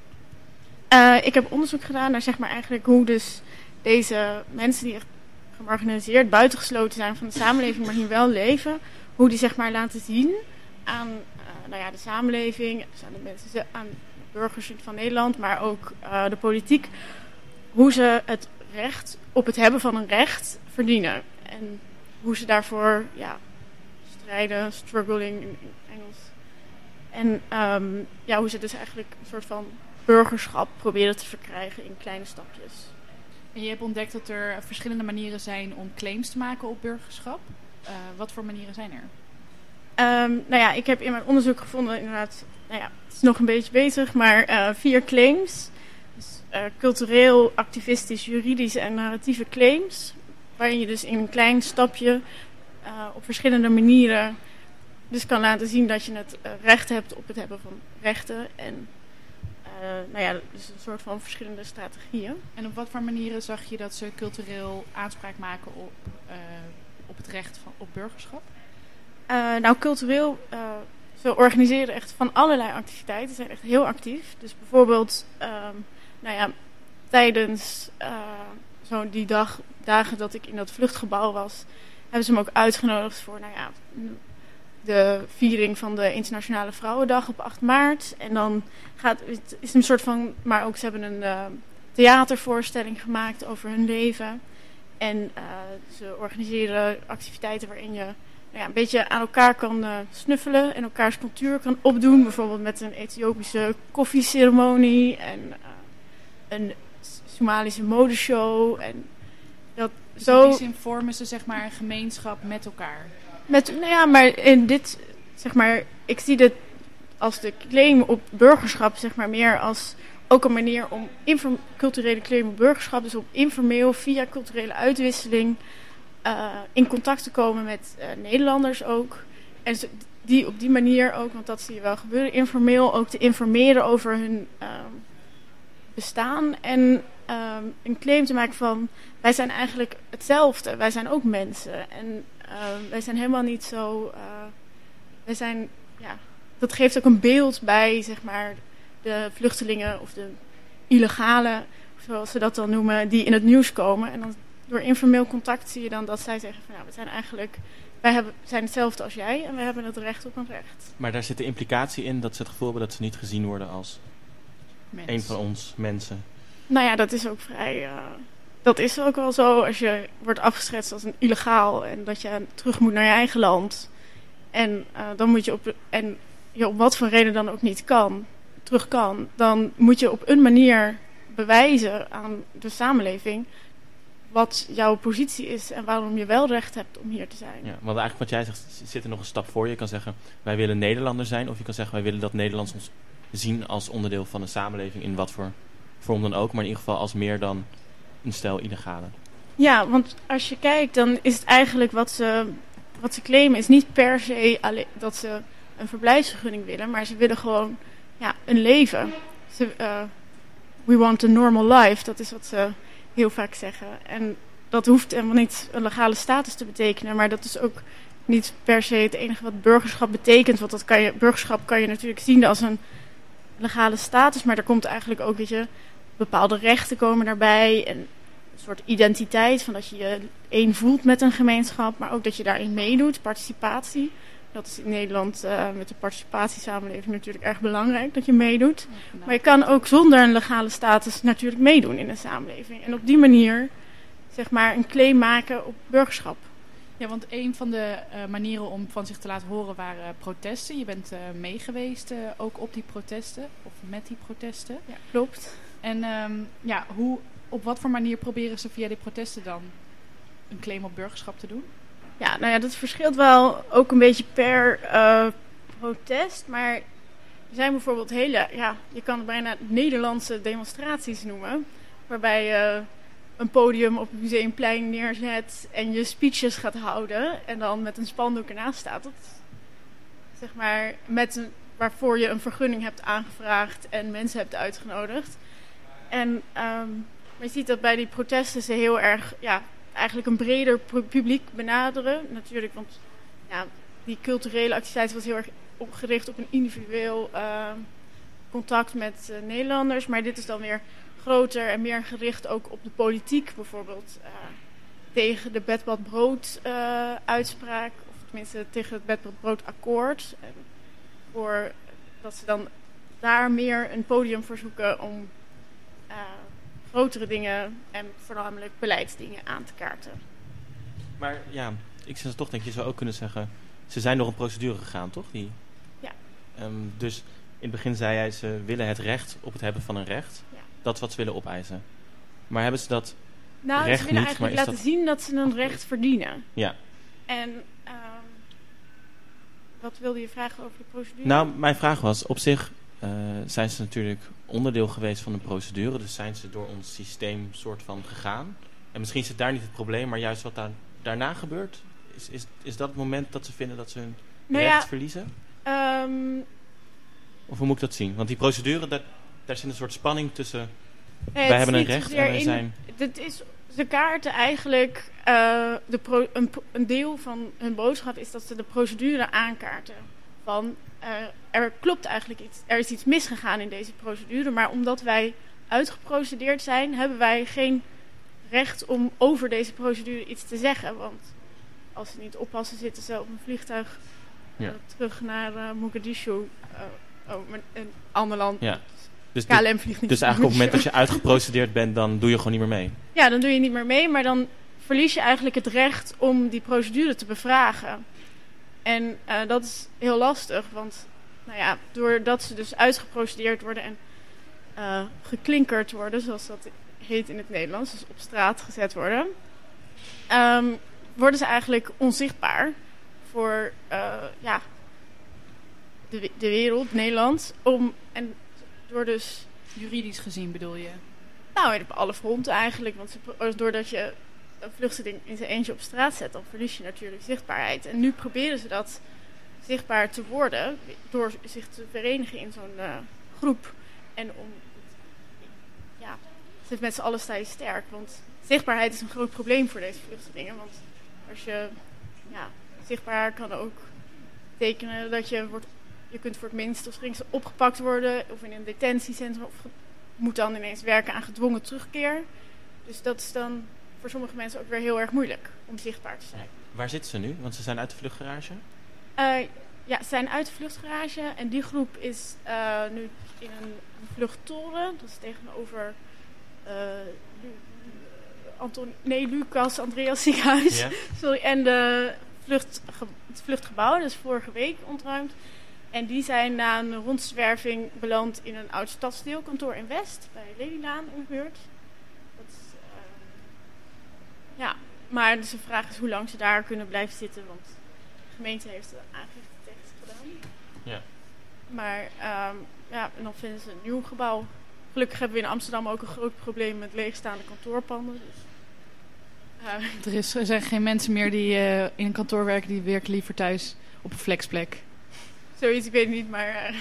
Eh, ik heb onderzoek gedaan naar zeg maar eigenlijk hoe dus deze mensen die echt gemarginaliseerd, buitengesloten zijn van de samenleving, maar hier wel leven, hoe die zeg maar laten zien aan nou ja, de samenleving, dus aan de mensen, aan de burgers van Nederland, maar ook eh, de politiek, hoe ze het recht op het hebben van een recht verdienen. En hoe ze daarvoor ja, strijden, struggling in, in Engels. En ehm, ja, hoe ze dus eigenlijk een soort van burgerschap proberen te verkrijgen in kleine stapjes. En je hebt ontdekt dat er verschillende manieren zijn om claims te maken op burgerschap. Eh, wat voor manieren zijn er? Ehm, nou ja, ik heb in mijn onderzoek gevonden, inderdaad, nou ja, het is nog een beetje bezig, maar eh, vier claims. Dus, eh, cultureel, activistisch, juridisch en narratieve claims. Waarin je dus in een klein stapje eh, op verschillende manieren dus kan laten zien dat je het recht hebt op het hebben van rechten. En nou ja, dus een soort van verschillende strategieën. En op wat voor manieren zag je dat ze cultureel aanspraak maken op, op het recht van, op burgerschap? Eh, nou, cultureel, eh, ze organiseren echt van allerlei activiteiten. Ze zijn echt heel actief. Dus bijvoorbeeld, ehm, nou ja, tijdens eh, zo die dag, dagen dat ik in dat vluchtgebouw was, hebben ze me ook uitgenodigd voor, nou ja, de viering van de Internationale Vrouwendag op 8 maart. En dan gaat, het is een soort van, maar ook ze hebben een eh, theatervoorstelling gemaakt over hun leven. En eh, ze organiseren activiteiten waarin je ja, een beetje aan elkaar kan eh, snuffelen en elkaars cultuur kan opdoen. Bijvoorbeeld met een Ethiopische koffieceremonie en eh, een Somalische modeshow. En dat Dus zo. in die zin vormen ze zeg maar een gemeenschap met elkaar. Met, nou ja, maar in dit, zeg maar, ik zie dit als de claim op burgerschap, zeg maar, meer als ook een manier om culturele claim op burgerschap, dus op informeel, via culturele uitwisseling, eh, in contact te komen met eh, Nederlanders ook. En die op die manier ook, want dat zie je wel gebeuren, informeel ook te informeren over hun ehm, bestaan en ehm, een claim te maken van wij zijn eigenlijk hetzelfde, wij zijn ook mensen en ehm, wij zijn helemaal niet zo, eh, wij zijn, ja, dat geeft ook een beeld bij zeg maar de vluchtelingen of de illegale, zoals ze dat dan noemen, die in het nieuws komen en dan door informeel contact zie je dan dat zij zeggen van ja, we zijn eigenlijk, wij hebben, zijn hetzelfde als jij en we hebben het recht op een recht. Maar daar zit de implicatie in dat ze het gevoel hebben dat ze niet gezien worden als Mens. een van ons mensen. Nou ja, dat is ook vrij. eh, dat is ook wel zo als je wordt afgeschetst als een illegaal en dat je terug moet naar je eigen land. En eh, dan moet je op en je op wat voor reden dan ook niet kan, terug kan, dan moet je op een manier bewijzen aan de samenleving wat jouw positie is en waarom je wel recht hebt om hier te zijn. Ja, want eigenlijk wat jij zegt, zit er nog een stap voor. Je kan zeggen, wij willen Nederlander zijn. Of je kan zeggen, wij willen dat Nederlands ons zien als onderdeel van een samenleving. In wat voor vorm dan ook. Maar in ieder geval als meer dan een stel illegale. Ja, want als je kijkt, dan is het eigenlijk wat ze, wat ze claimen, is niet per se alleen dat ze een verblijfsvergunning willen, maar ze willen gewoon ja, een leven. Ze, eh, we want a normal life, dat is wat ze heel vaak zeggen. En dat hoeft helemaal niet een legale status te betekenen, maar dat is ook niet per se het enige wat burgerschap betekent. Want dat kan je, burgerschap kan je natuurlijk zien als een legale status, maar er komt eigenlijk ook, weet je, bepaalde rechten komen daarbij en een soort identiteit van dat je je één voelt met een gemeenschap, maar ook dat je daarin meedoet, participatie. Dat is in Nederland eh, met de participatiesamenleving natuurlijk erg belangrijk, dat je meedoet. Maar je kan ook zonder een legale status natuurlijk meedoen in een samenleving. En op die manier, zeg maar, een claim maken op burgerschap. Ja, want een van de eh, manieren om van zich te laten horen waren protesten. Je bent eh meegeweest ook op die protesten, of met die protesten. Ja, klopt. En ehm, ja, hoe, op wat voor manier proberen ze via die protesten dan een claim op burgerschap te doen? Ja, nou ja, dat verschilt wel ook een beetje per eh, protest. Maar er zijn bijvoorbeeld hele, ja, je kan het bijna Nederlandse demonstraties noemen. Waarbij je een podium op het museumplein neerzet en je speeches gaat houden. En dan met een spandoek ernaast staat. Dat, zeg maar, met een, waarvoor je een vergunning hebt aangevraagd en mensen hebt uitgenodigd. En ehm, maar je ziet dat bij die protesten ze heel erg, ja, eigenlijk een breder pu- publiek benaderen. Natuurlijk, want ja, die culturele activiteit was heel erg opgericht op een individueel ehm, contact met eh, Nederlanders. Maar dit is dan weer groter en meer gericht ook op de politiek. Bijvoorbeeld eh, tegen de bedbad brood eh, uitspraak. Of tenminste tegen het bedbad brood akkoord. En voor dat ze dan daar meer een podium voor zoeken om grotere dingen en voornamelijk beleidsdingen aan te kaarten. Maar ja, ik zou toch denk je zou ook kunnen zeggen, ze zijn door een procedure gegaan, toch? Die, Ja. Ehm, dus in het begin zei jij, ze willen het recht op het hebben van een recht. Ja. Dat is wat ze willen opeisen. Maar hebben ze dat, Nou, Recht ze willen niet, eigenlijk laten dat- zien dat ze een recht verdienen. ja. En ehm, wat wilde je vragen over de procedure? Nou, mijn vraag was, op zich zijn ze natuurlijk onderdeel geweest van een procedure. Dus zijn ze door ons systeem soort van gegaan. En misschien is het daar niet het probleem, maar juist wat daar, daarna gebeurt. Is, is, is dat het moment dat ze vinden dat ze hun Nou recht ja, verliezen? ehm, Of hoe moet ik dat zien? Want die procedure, daar, daar zit een soort spanning tussen. nee, wij hebben een recht en wij zijn. Dit is, ze kaarten eigenlijk, eh, de een, een deel van hun boodschap is dat ze de procedure aankaarten. Van, eh, er klopt eigenlijk iets, er is iets misgegaan in deze procedure, maar omdat wij uitgeprocedeerd zijn, hebben wij geen recht om over deze procedure iets te zeggen. Want als ze niet oppassen, zitten ze op een vliegtuig Ja. eh, terug naar eh, Mogadishu. Oh, een ander land. Ja. Dus, KLM dus, vliegt niet dus naar eigenlijk op het moment dat je uitgeprocedeerd bent, dan doe je gewoon niet meer mee. Ja, dan doe je niet meer mee, maar dan verlies je eigenlijk het recht om die procedure te bevragen. En eh, dat is heel lastig, want nou ja, doordat ze dus uitgeprocedeerd worden en eh, geklinkerd worden, zoals dat heet in het Nederlands, dus op straat gezet worden, ehm, worden ze eigenlijk onzichtbaar voor eh, ja, de, de wereld, Nederland. Om, en door dus Juridisch gezien bedoel je? nou, op alle fronten eigenlijk. Want doordat je een vluchteling in zijn eentje op straat zet, dan verlies je natuurlijk zichtbaarheid. En nu proberen ze dat zichtbaar te worden door zich te verenigen in zo'n eh, groep. En om, ja, het met z'n allen sta je sterk. Want zichtbaarheid is een groot probleem voor deze vluchtelingen. Want als je, ja, zichtbaar kan ook betekenen dat je wordt, je kunt voor het minst of opgepakt worden of in een detentiecentrum of moet dan ineens werken aan gedwongen terugkeer. Dus dat is dan voor sommige mensen ook weer heel erg moeilijk om zichtbaar te zijn. Waar zitten ze nu? Want ze zijn uit de vluchtgarage. Eh, ja, ze zijn uit de vluchtgarage en die groep is eh, nu in een, vluchttoren. Dat is tegenover eh, Lu- Anton, nee, Lucas Andreas ziekenhuis. Sorry, en de vluchtge het vluchtgebouw, dat is vorige week ontruimd. En die zijn na een rondzwerving beland in een oud stadsdeelkantoor in West, bij Lelylaan in de buurt. Ja, maar dus de vraag is hoe lang ze daar kunnen blijven zitten, want de gemeente heeft de aangifte tegen ze gedaan. Ja. Maar ehm, ja, en dan vinden ze een nieuw gebouw. Gelukkig hebben we in Amsterdam ook een groot probleem met leegstaande kantoorpanden. Dus, eh, Er, is, er zijn geen mensen meer die eh, in een kantoor werken, die werken liever thuis op een flexplek. zoiets, ik weet niet, maar eh,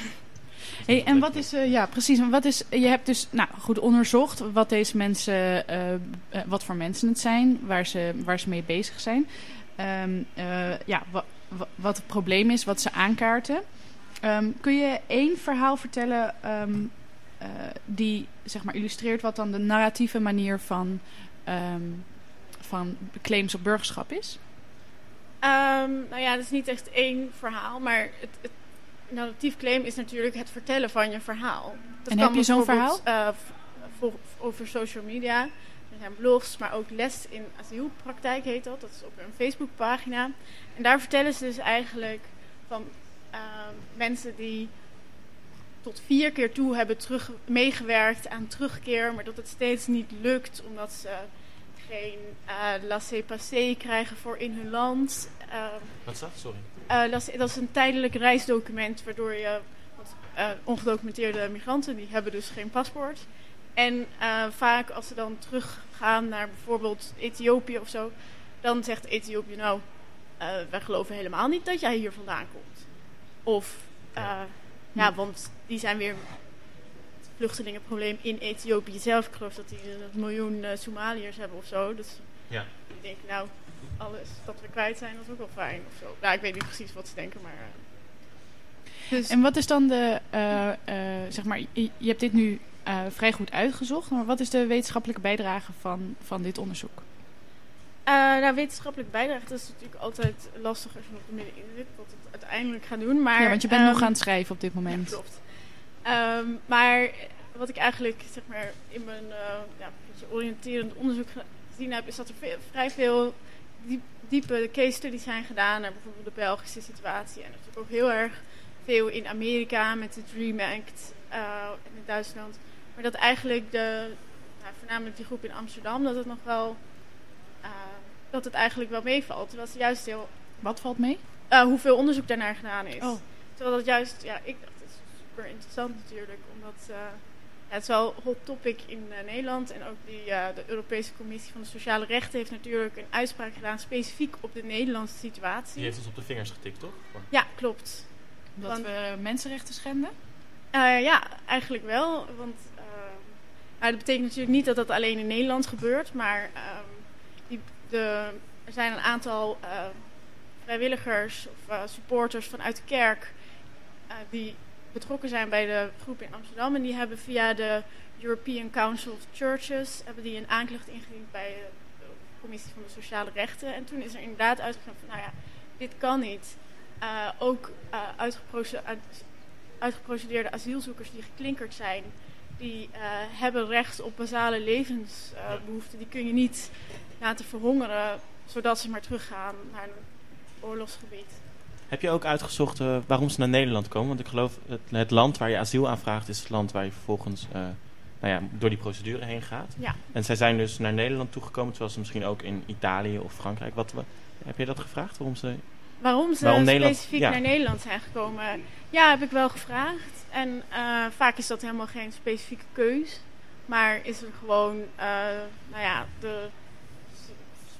Hey, en wat is, eh, ja precies, en wat is, je hebt dus nou, goed onderzocht wat deze mensen, eh, eh, wat voor mensen het zijn, waar ze, waar ze mee bezig zijn. Ehm, eh, ja, wa- wa- wat het probleem is, wat ze aankaarten. Ehm, kun je één verhaal vertellen ehm, eh, die zeg maar illustreert wat dan de narratieve manier van, ehm, van claims op burgerschap is? Ehm, nou ja, dat is niet echt één verhaal, maar het, het narratief claim is natuurlijk het vertellen van je verhaal. Dat En heb je zo'n bijvoorbeeld, eh, over social media. Er zijn blogs, maar ook les in asielpraktijk heet dat. Dat is op een Facebookpagina. En daar vertellen ze dus eigenlijk van ehm, mensen die tot vier keer toe hebben terug, meegewerkt aan terugkeer, maar dat het steeds niet lukt omdat ze geen uh, laissez-passer krijgen voor in hun land. Ehm, Wat is dat? Sorry. eh, dat, is, een tijdelijk reisdocument waardoor je... Want, eh, ongedocumenteerde migranten die hebben dus geen paspoort. En eh, vaak als ze dan teruggaan naar bijvoorbeeld Ethiopië of zo... dan zegt Ethiopië nou... eh, wij geloven helemaal niet dat jij hier vandaan komt. Of... eh, ja, want die zijn weer vluchtelingenprobleem in Ethiopië zelf. Ik geloof dat die een miljoen eh, Somaliërs hebben of zo. Dus Ja. die denken, nou, alles dat we kwijt zijn, dat is ook wel fijn of zo. Nou, ik weet niet precies wat ze denken, maar... eh. dus, En wat is dan de, eh, eh, zeg maar, je, hebt dit nu eh, vrij goed uitgezocht, maar wat is de wetenschappelijke bijdrage van, van dit onderzoek? eh, nou, wetenschappelijk bijdrage, dat is natuurlijk altijd lastig als je nog middenin zit, wat het uiteindelijk gaat doen. Maar, ja, want je bent ehm, nog aan het schrijven op dit moment. Ja, klopt. Ehm, maar wat ik eigenlijk zeg maar, in mijn eh, ja, oriënterend onderzoek ge- gezien heb, is dat er vrij veel diep- diepe case studies zijn gedaan naar bijvoorbeeld de Belgische situatie. En natuurlijk ook heel erg veel in Amerika met de Dream Act en in Duitsland. Maar dat eigenlijk de, nou, voornamelijk die groep in Amsterdam, dat het nog wel, eh, dat het eigenlijk wel meevalt. Terwijl het juist heel, Wat valt mee? hoeveel onderzoek daarnaar gedaan is. Oh. Terwijl dat juist, ja, ik dacht, super interessant natuurlijk, omdat, eh, Ja, het is wel een hot topic in eh, Nederland. En ook die, eh, de Europese Commissie van de Sociale Rechten heeft natuurlijk een uitspraak gedaan specifiek op de Nederlandse situatie. Die heeft ons op de vingers getikt, toch? Ja, klopt. Dat Want- we mensenrechten schenden? Eh, ja, eigenlijk wel. Want eh, nou, dat betekent natuurlijk niet dat dat alleen in Nederland gebeurt. Maar ehm, die, de, er zijn een aantal eh, vrijwilligers of supporters vanuit de kerk eh, die betrokken zijn bij de groep in Amsterdam. En die hebben via de European Council of Churches hebben die een aanklacht ingediend bij eh, de Commissie van de Sociale Rechten. En toen is er inderdaad uitgegaan van, nou ja, dit kan niet. Eh, ook eh, uitgeproce- uit- uitgeprocedeerde asielzoekers die geklinkerd zijn, die hebben recht op basale levensbehoeften. die kun je niet laten verhongeren, zodat ze maar teruggaan naar een oorlogsgebied. Heb je ook uitgezocht eh, waarom ze naar Nederland komen? Want ik geloof het, het land waar je asiel aanvraagt is het land waar je vervolgens eh, nou ja, door die procedure heen gaat. Ja. En zij zijn dus naar Nederland toegekomen, terwijl ze misschien ook in Italië of Frankrijk. Wat, wa- heb je dat gevraagd? Waarom ze... Waarom ze Waarom specifiek ja. naar Nederland zijn gekomen, ja, heb ik wel gevraagd. En eh, vaak is dat helemaal geen specifieke keus. Maar is er gewoon, nou ja, de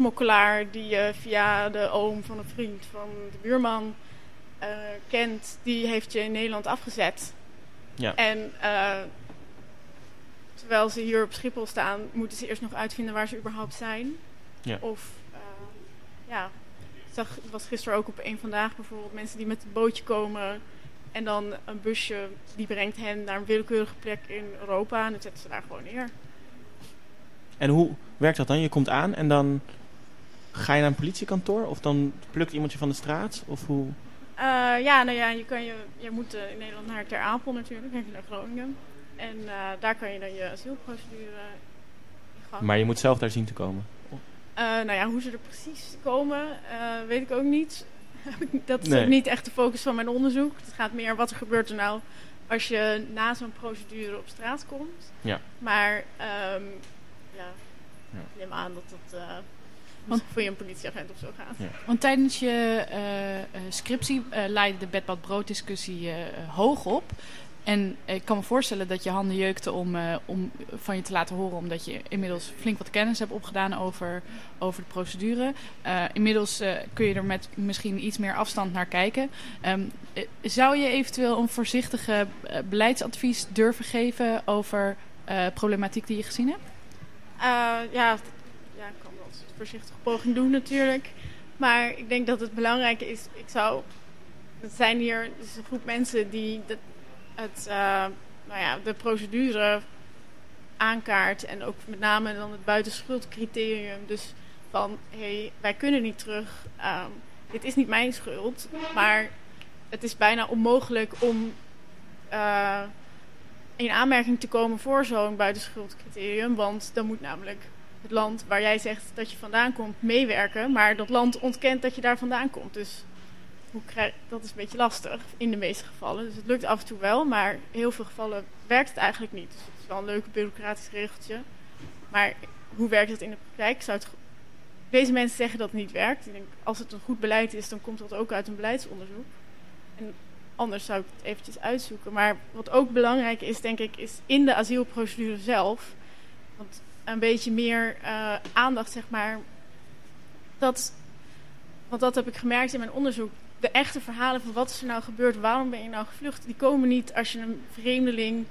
smokkelaar die je via de oom van een vriend van de buurman eh, kent, die heeft je in Nederland afgezet. Ja. En eh, terwijl ze hier op Schiphol staan, moeten ze eerst nog uitvinden waar ze überhaupt zijn. Ja. Of, eh, ja, ik zag, het was gisteren ook op één vandaag bijvoorbeeld mensen die met een bootje komen en dan een busje die brengt hen naar een willekeurige plek in Europa en dan zetten ze daar gewoon neer. En hoe werkt dat dan? Je komt aan en dan ga je naar een politiekantoor? Of dan plukt iemand je van de straat? Of hoe... Eh, ja, nou ja, je, kan je, je moet eh, in Nederland naar Ter Apel natuurlijk, even naar Groningen. En eh, daar kan je dan je asielprocedure in gang. Maar je moet zelf daar zien te komen. Nou ja, hoe ze er precies komen, weet ik ook niet. dat is Nee. niet echt de focus van mijn onderzoek. Het gaat meer wat er gebeurt er nou als je na zo'n procedure op straat komt. Ja. Maar ehm, ja, Ja. ik neem aan dat dat Want- voor je een politieagent of zo gaat. Want tijdens je eh, eh, scriptie eh leidde de bedbad-brood-discussie eh, eh, hoog op. En ik kan me voorstellen dat je handen jeukten om, eh, om van je te laten horen, omdat je inmiddels flink wat kennis hebt opgedaan over, over de procedure. Eh, inmiddels eh, kun je er met misschien iets meer afstand naar kijken. Ehm, eh, zou je eventueel een voorzichtige beleidsadvies durven geven over eh, problematiek die je gezien hebt? Eh, ja, t- ja, ik kan wel eens een voorzichtige poging doen natuurlijk. Maar ik denk dat het belangrijke is, ik zou... Het zijn hier dus een groep mensen die de, het, eh, nou ja, de procedure aankaart. En ook met name dan het buitenschuldcriterium. Dus van, hey, wij kunnen niet terug. Ehm, dit is niet mijn schuld. Maar het is bijna onmogelijk om... eh, in aanmerking te komen voor zo'n buitenschuldcriterium. Want dan moet namelijk het land waar jij zegt dat je vandaan komt meewerken. Maar dat land ontkent dat je daar vandaan komt. Dus hoe krijg, dat is een beetje lastig in de meeste gevallen. Dus het lukt af en toe wel, maar in heel veel gevallen werkt het eigenlijk niet. Dus het is wel een leuk bureaucratisch regeltje. Maar hoe werkt het in de praktijk? Zou het, deze mensen zeggen dat het niet werkt. Ik denk, als het een goed beleid is, dan komt dat ook uit een beleidsonderzoek. En anders zou ik het eventjes uitzoeken. Maar wat ook belangrijk is, denk ik, is in de asielprocedure zelf. Want een beetje meer eh, aandacht, zeg maar. Dat, want dat heb ik gemerkt in mijn onderzoek. De echte verhalen van wat is er nou gebeurd, waarom ben je nou gevlucht, die komen niet als je een vreemdeling,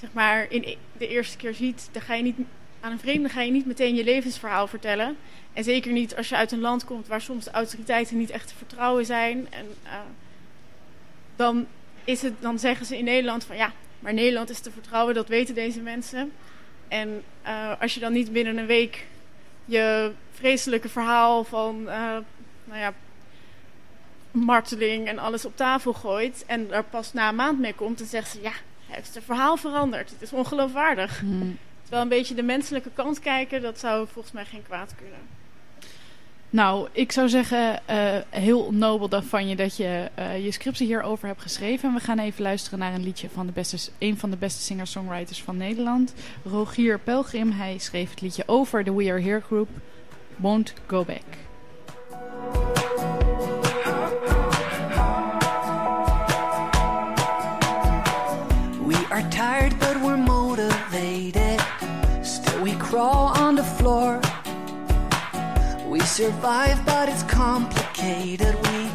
zeg maar, in e- de eerste keer ziet. Dan ga je niet, aan een vreemde ga je niet meteen je levensverhaal vertellen. En zeker niet als je uit een land komt waar soms de autoriteiten niet echt te vertrouwen zijn. En eh, dan, is het, dan zeggen ze in Nederland van ja, maar Nederland is te vertrouwen, dat weten deze mensen. En eh, als je dan niet binnen een week je vreselijke verhaal van eh, nou ja, marteling en alles op tafel gooit en daar pas na een maand mee komt, dan zeggen ze ja, hij heeft zijn verhaal veranderd. Het is ongeloofwaardig. Terwijl een beetje de menselijke kant kijken, dat zou volgens mij geen kwaad kunnen. Nou, ik zou zeggen, eh, heel nobel dan van je dat je eh, je scriptie hierover hebt geschreven. En we gaan even luisteren naar een liedje van de beste, een van de beste singer-songwriters van Nederland, Rogier Pelgrim. Hij schreef het liedje over de We Are Here Group, Won't Go Back. We are tired, but we're motivated. Still, we crawl on the floor. Survive, but it's complicated. We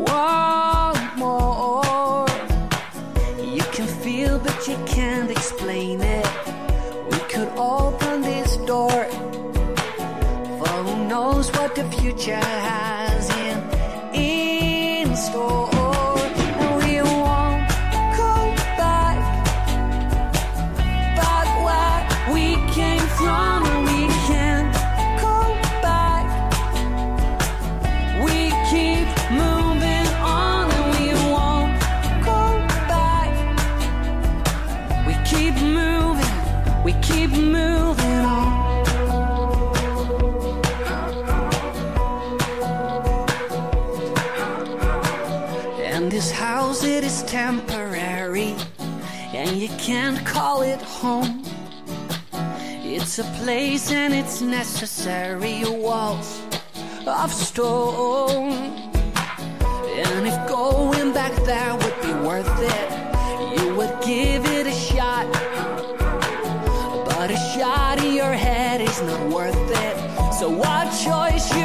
want more. You can feel, but you can't explain it. We could open this door. For who knows what the future has can't call it home. It's a place and it's necessary, walls of stone. And if going back there would be worth it, you would give it a shot. But a shot in your head is not worth it. So what choice you've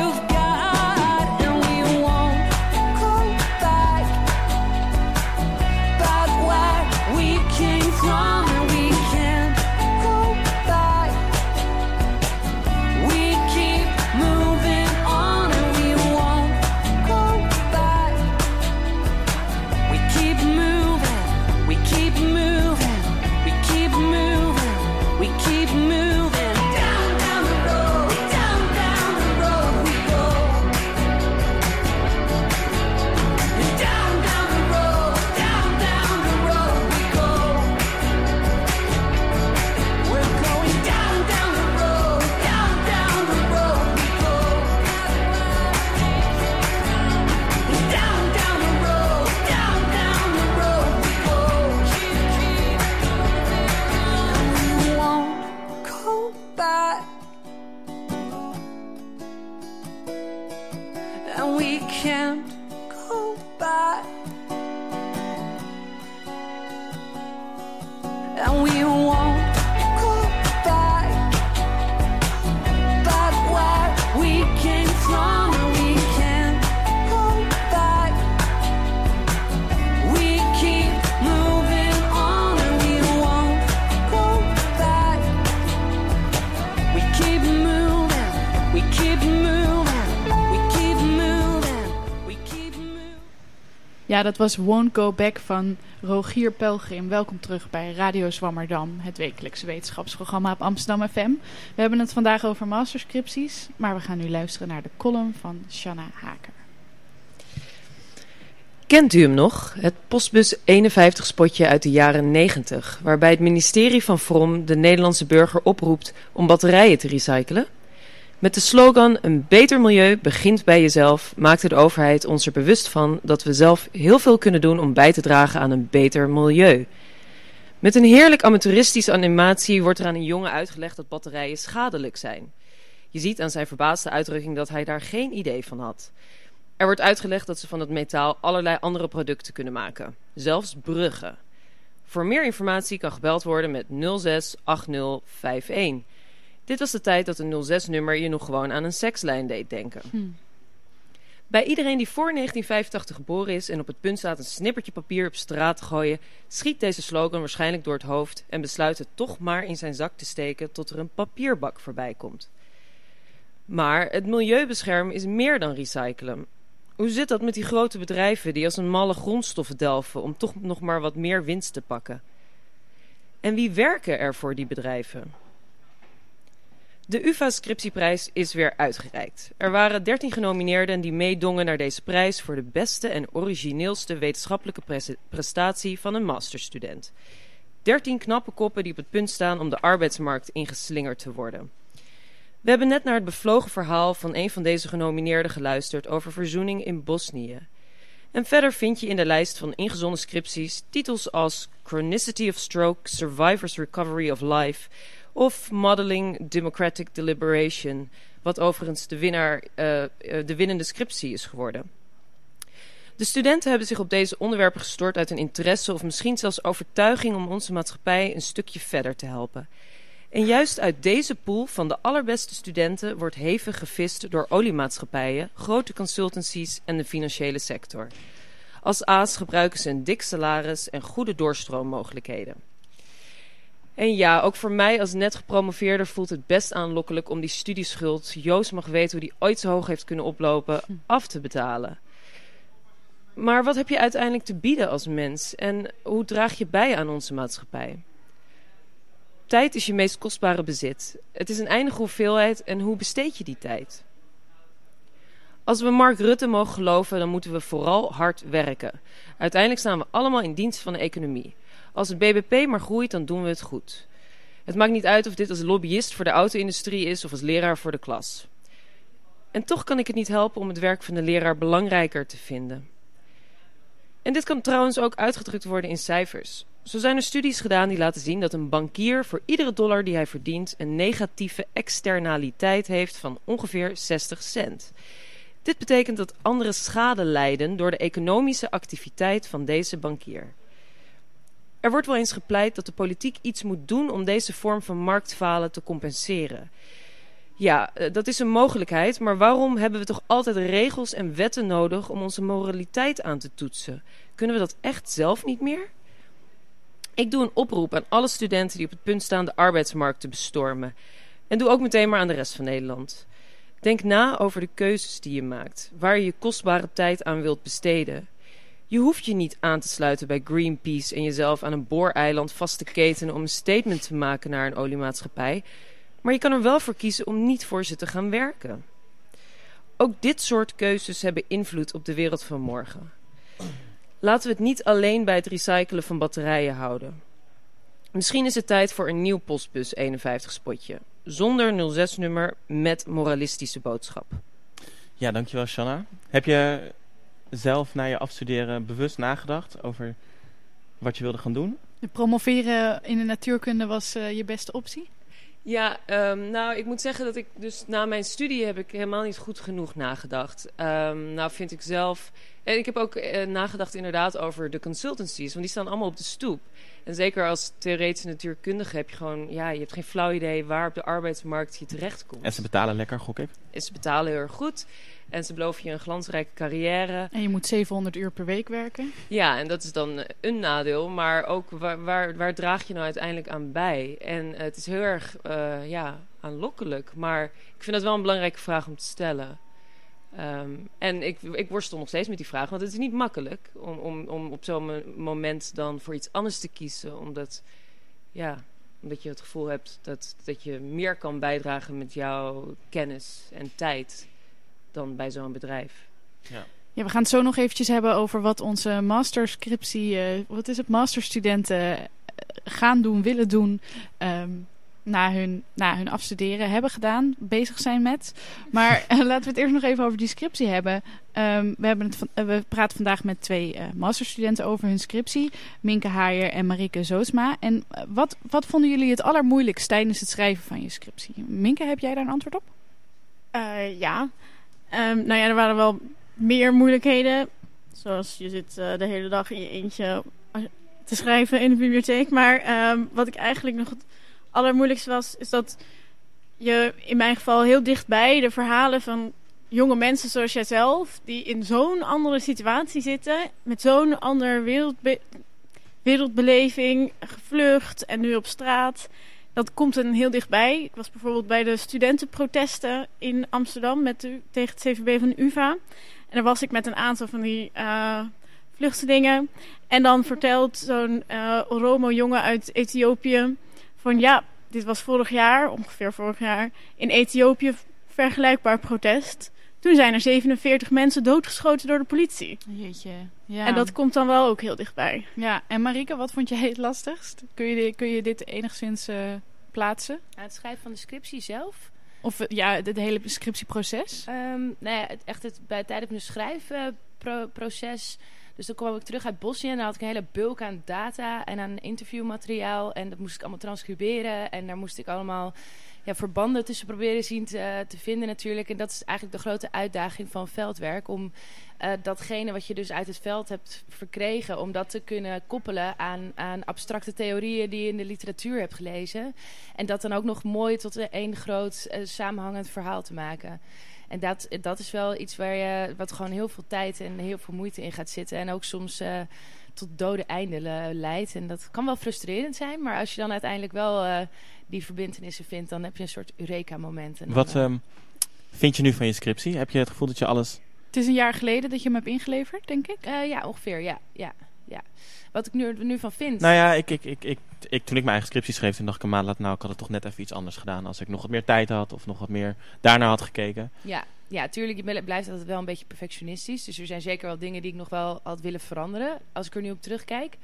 And we won't go back. Back where we came from, we can't go back. We keep moving on, and we won't back. We keep moving, we keep moving, we keep moving, we keep moving. Ja, dat was Won't Go Back van Rogier Pelgrim. Welkom terug bij Radio Zwammerdam, het wekelijkse wetenschapsprogramma op Amsterdam FM. We hebben het vandaag over masterscripties, maar we gaan nu luisteren naar de column van Shanna Haker. Kent u hem nog? Het postbus 51 spotje uit de jaren 90, waarbij het ministerie van Vrom de Nederlandse burger oproept om batterijen te recyclen? Met de slogan Een beter milieu begint bij jezelf maakte de overheid ons er bewust van dat we zelf heel veel kunnen doen om bij te dragen aan een beter milieu. Met een heerlijk amateuristische animatie wordt er aan een jongen uitgelegd dat batterijen schadelijk zijn. Je ziet aan zijn verbaasde uitdrukking dat hij daar geen idee van had. Er wordt uitgelegd dat ze van het metaal allerlei andere producten kunnen maken, zelfs bruggen. Voor meer informatie kan gebeld worden met 068051. Dit was de tijd dat een 06-nummer je nog gewoon aan een sekslijn deed denken. Bij iedereen die voor 1985 geboren is en op het punt staat een snippertje papier op straat te gooien, schiet deze slogan waarschijnlijk door het hoofd en besluit het toch maar in zijn zak te steken tot er een papierbak voorbij komt. Maar het milieu beschermen is meer dan recyclen. Hoe zit dat met die grote bedrijven die als een malle grondstoffen delven om toch nog maar wat meer winst te pakken? En wie werken er voor die bedrijven? De UvA-scriptieprijs is weer uitgereikt. Er waren 13 genomineerden die meedongen naar deze prijs voor de beste en origineelste wetenschappelijke pres- prestatie van een masterstudent. 13 knappe koppen die op het punt staan om de arbeidsmarkt ingeslingerd te worden. We hebben net naar het bevlogen verhaal van een van deze genomineerden geluisterd over verzoening in Bosnië. En verder vind je in de lijst van ingezonden scripties titels als Chronicity of Stroke, Survivor's Recovery of Life of Modeling Democratic Deliberation, wat overigens de, winnaar, uh, uh, de winnende scriptie is geworden. De studenten hebben zich op deze onderwerpen gestort uit een interesse of misschien zelfs overtuiging om onze maatschappij een stukje verder te helpen. En juist uit deze pool van de allerbeste studenten wordt hevig gevist door oliemaatschappijen, grote consultancies en de financiële sector. Als aas gebruiken ze een dik salaris en goede doorstroommogelijkheden. En ja, ook voor mij als net gepromoveerde voelt het best aanlokkelijk om die studieschuld, Joost mag weten hoe die ooit zo hoog heeft kunnen oplopen, af te betalen. Maar wat heb je uiteindelijk te bieden als mens en hoe draag je bij aan onze maatschappij? Tijd is je meest kostbare bezit. Het is een eindige hoeveelheid en hoe besteed je die tijd? Als we Mark Rutte mogen geloven, dan moeten we vooral hard werken. Uiteindelijk staan we allemaal in dienst van de economie. Als het BBP maar groeit, dan doen we het goed. Het maakt niet uit of dit als lobbyist voor de auto-industrie is of als leraar voor de klas. En toch kan ik het niet helpen om het werk van de leraar belangrijker te vinden. En dit kan trouwens ook uitgedrukt worden in cijfers. Zo zijn er studies gedaan die laten zien dat een bankier voor iedere dollar die hij verdient een negatieve externaliteit heeft van ongeveer 60 cent. Dit betekent dat anderen schade lijden door de economische activiteit van deze bankier. Er wordt wel eens gepleit dat de politiek iets moet doen om deze vorm van marktfalen te compenseren. Ja, eh, dat is een mogelijkheid, maar waarom hebben we toch altijd regels en wetten nodig om onze moraliteit aan te toetsen? Kunnen we dat echt zelf niet meer? Ik doe een oproep aan alle studenten die op het punt staan de arbeidsmarkt te bestormen. En doe ook meteen maar aan de rest van Nederland. Denk na over de keuzes die je maakt, waar je je kostbare tijd aan wilt besteden. Je hoeft je niet aan te sluiten bij Greenpeace en jezelf aan een booreiland vast te ketenen om een statement te maken naar een oliemaatschappij, maar je kan er wel voor kiezen om niet voor ze te gaan werken. Ook dit soort keuzes hebben invloed op de wereld van morgen. Laten we het niet alleen bij het recyclen van batterijen houden. Misschien is het tijd voor een nieuw Postbus 51 spotje. Zonder 06-nummer met moralistische boodschap. Ja, dankjewel Shanna. Heb je zelf na je afstuderen bewust nagedacht over wat je wilde gaan doen? De promoveren in de natuurkunde was uh, je beste optie? Ja, um, nou, ik moet zeggen dat ik dus na mijn studie heb ik helemaal niet goed genoeg nagedacht. Um, nou, vind ik zelf. En ik heb ook uh, nagedacht inderdaad over de consultancies, want die staan allemaal op de stoep. En zeker als theoretische natuurkundige heb je gewoon, ja, je hebt geen flauw idee waar op de arbeidsmarkt je terechtkomt. En ze betalen lekker, gok ik? En ze betalen heel erg goed. En ze beloven je een glansrijke carrière. En je moet 700 uur per week werken. Ja, en dat is dan een nadeel. Maar ook waar, waar, waar draag je nou uiteindelijk aan bij? En het is heel erg uh, ja, aanlokkelijk. Maar ik vind dat wel een belangrijke vraag om te stellen. Um, en ik, ik worstel nog steeds met die vraag. Want het is niet makkelijk om, om, om op zo'n moment dan voor iets anders te kiezen. Omdat, ja, omdat je het gevoel hebt dat, dat je meer kan bijdragen met jouw kennis en tijd dan bij zo'n bedrijf. Ja. Ja, we gaan het zo nog eventjes hebben over wat onze masterscriptie, uh, wat is het, masterstudenten eh, gaan doen, willen doen um, na, hun, na hun afstuderen, hebben gedaan, bezig zijn met. Maar uh, laten we het eerst nog even over die scriptie hebben. Um, we, hebben het van, uh, we praten vandaag met twee uh, masterstudenten over hun scriptie. Minke Haaier en Marike Zoosma. En wat, wat vonden jullie het allermoeilijkst tijdens het schrijven van je scriptie? Minke, heb jij daar een antwoord op? ja, Um, nou ja, er waren wel meer moeilijkheden. Zoals je zit uh, de hele dag in je eentje te schrijven in de bibliotheek. Maar um, wat ik eigenlijk nog het allermoeilijkste was, is dat je in mijn geval heel dichtbij de verhalen van jonge mensen zoals jijzelf, die in zo'n andere situatie zitten, met zo'n wereldbe wereldbeleving, gevlucht en nu op straat dat komt een heel dichtbij. Ik was bijvoorbeeld bij de studentenprotesten in Amsterdam met de, tegen het CVB van de UvA. En daar was ik met een aantal van die uh, vluchtelingen. En dan vertelt zo'n uh, Oromo-jongen uit Ethiopië van ja, dit was vorig jaar, ongeveer vorig jaar, in Ethiopië vergelijkbaar protest. Toen zijn er 47 mensen doodgeschoten door de politie. Jeetje. Ja. En dat komt dan wel ook heel dichtbij. Ja, en Marike, wat vond jij het lastigst? Kun je, kun je dit enigszins uh, plaatsen? Ja, het schrijven van de scriptie zelf. Of ja, het, hele scriptieproces? Um, nou ja, het, echt het, bij, tijdens het schrijfproces... Dus dan kwam ik terug uit Bosnië en dan had ik een hele bulk aan data en aan interviewmateriaal. En dat moest ik allemaal transcriberen. En daar moest ik allemaal ja, verbanden tussen proberen zien te, te vinden natuurlijk. En dat is eigenlijk de grote uitdaging van veldwerk. Om eh, datgene wat je dus uit het veld hebt verkregen... om dat te kunnen koppelen aan, aan abstracte theorieën die je in de literatuur hebt gelezen. En dat dan ook nog mooi tot één groot eh, samenhangend verhaal te maken. En dat, dat is wel iets waar je, wat gewoon heel veel tijd en heel veel moeite in gaat zitten. En ook soms tot dode einde leidt. En dat kan wel frustrerend zijn. Maar als je dan uiteindelijk wel uh, die verbindenissen vindt, dan heb je een soort Eureka-moment. Wat um, vind je nu van je scriptie? Heb je het gevoel dat je alles... Het is een jaar geleden dat je hem hebt ingeleverd, denk ik? Uh, ja, ongeveer. Ja, ja, ja. Wat ik nu, nu van vind... Nou ja, ik, ik, ik, ik, ik, toen ik mijn eigen scriptie schreef, toen dacht ik een maand later... nou, ik had het toch net even iets anders gedaan. Als ik nog wat meer tijd had of nog wat meer daarna had gekeken. Ja, ja, tuurlijk, je blijft altijd wel een beetje perfectionistisch. Dus er zijn zeker wel dingen die ik nog wel had willen veranderen. Als ik er nu op terugkijk.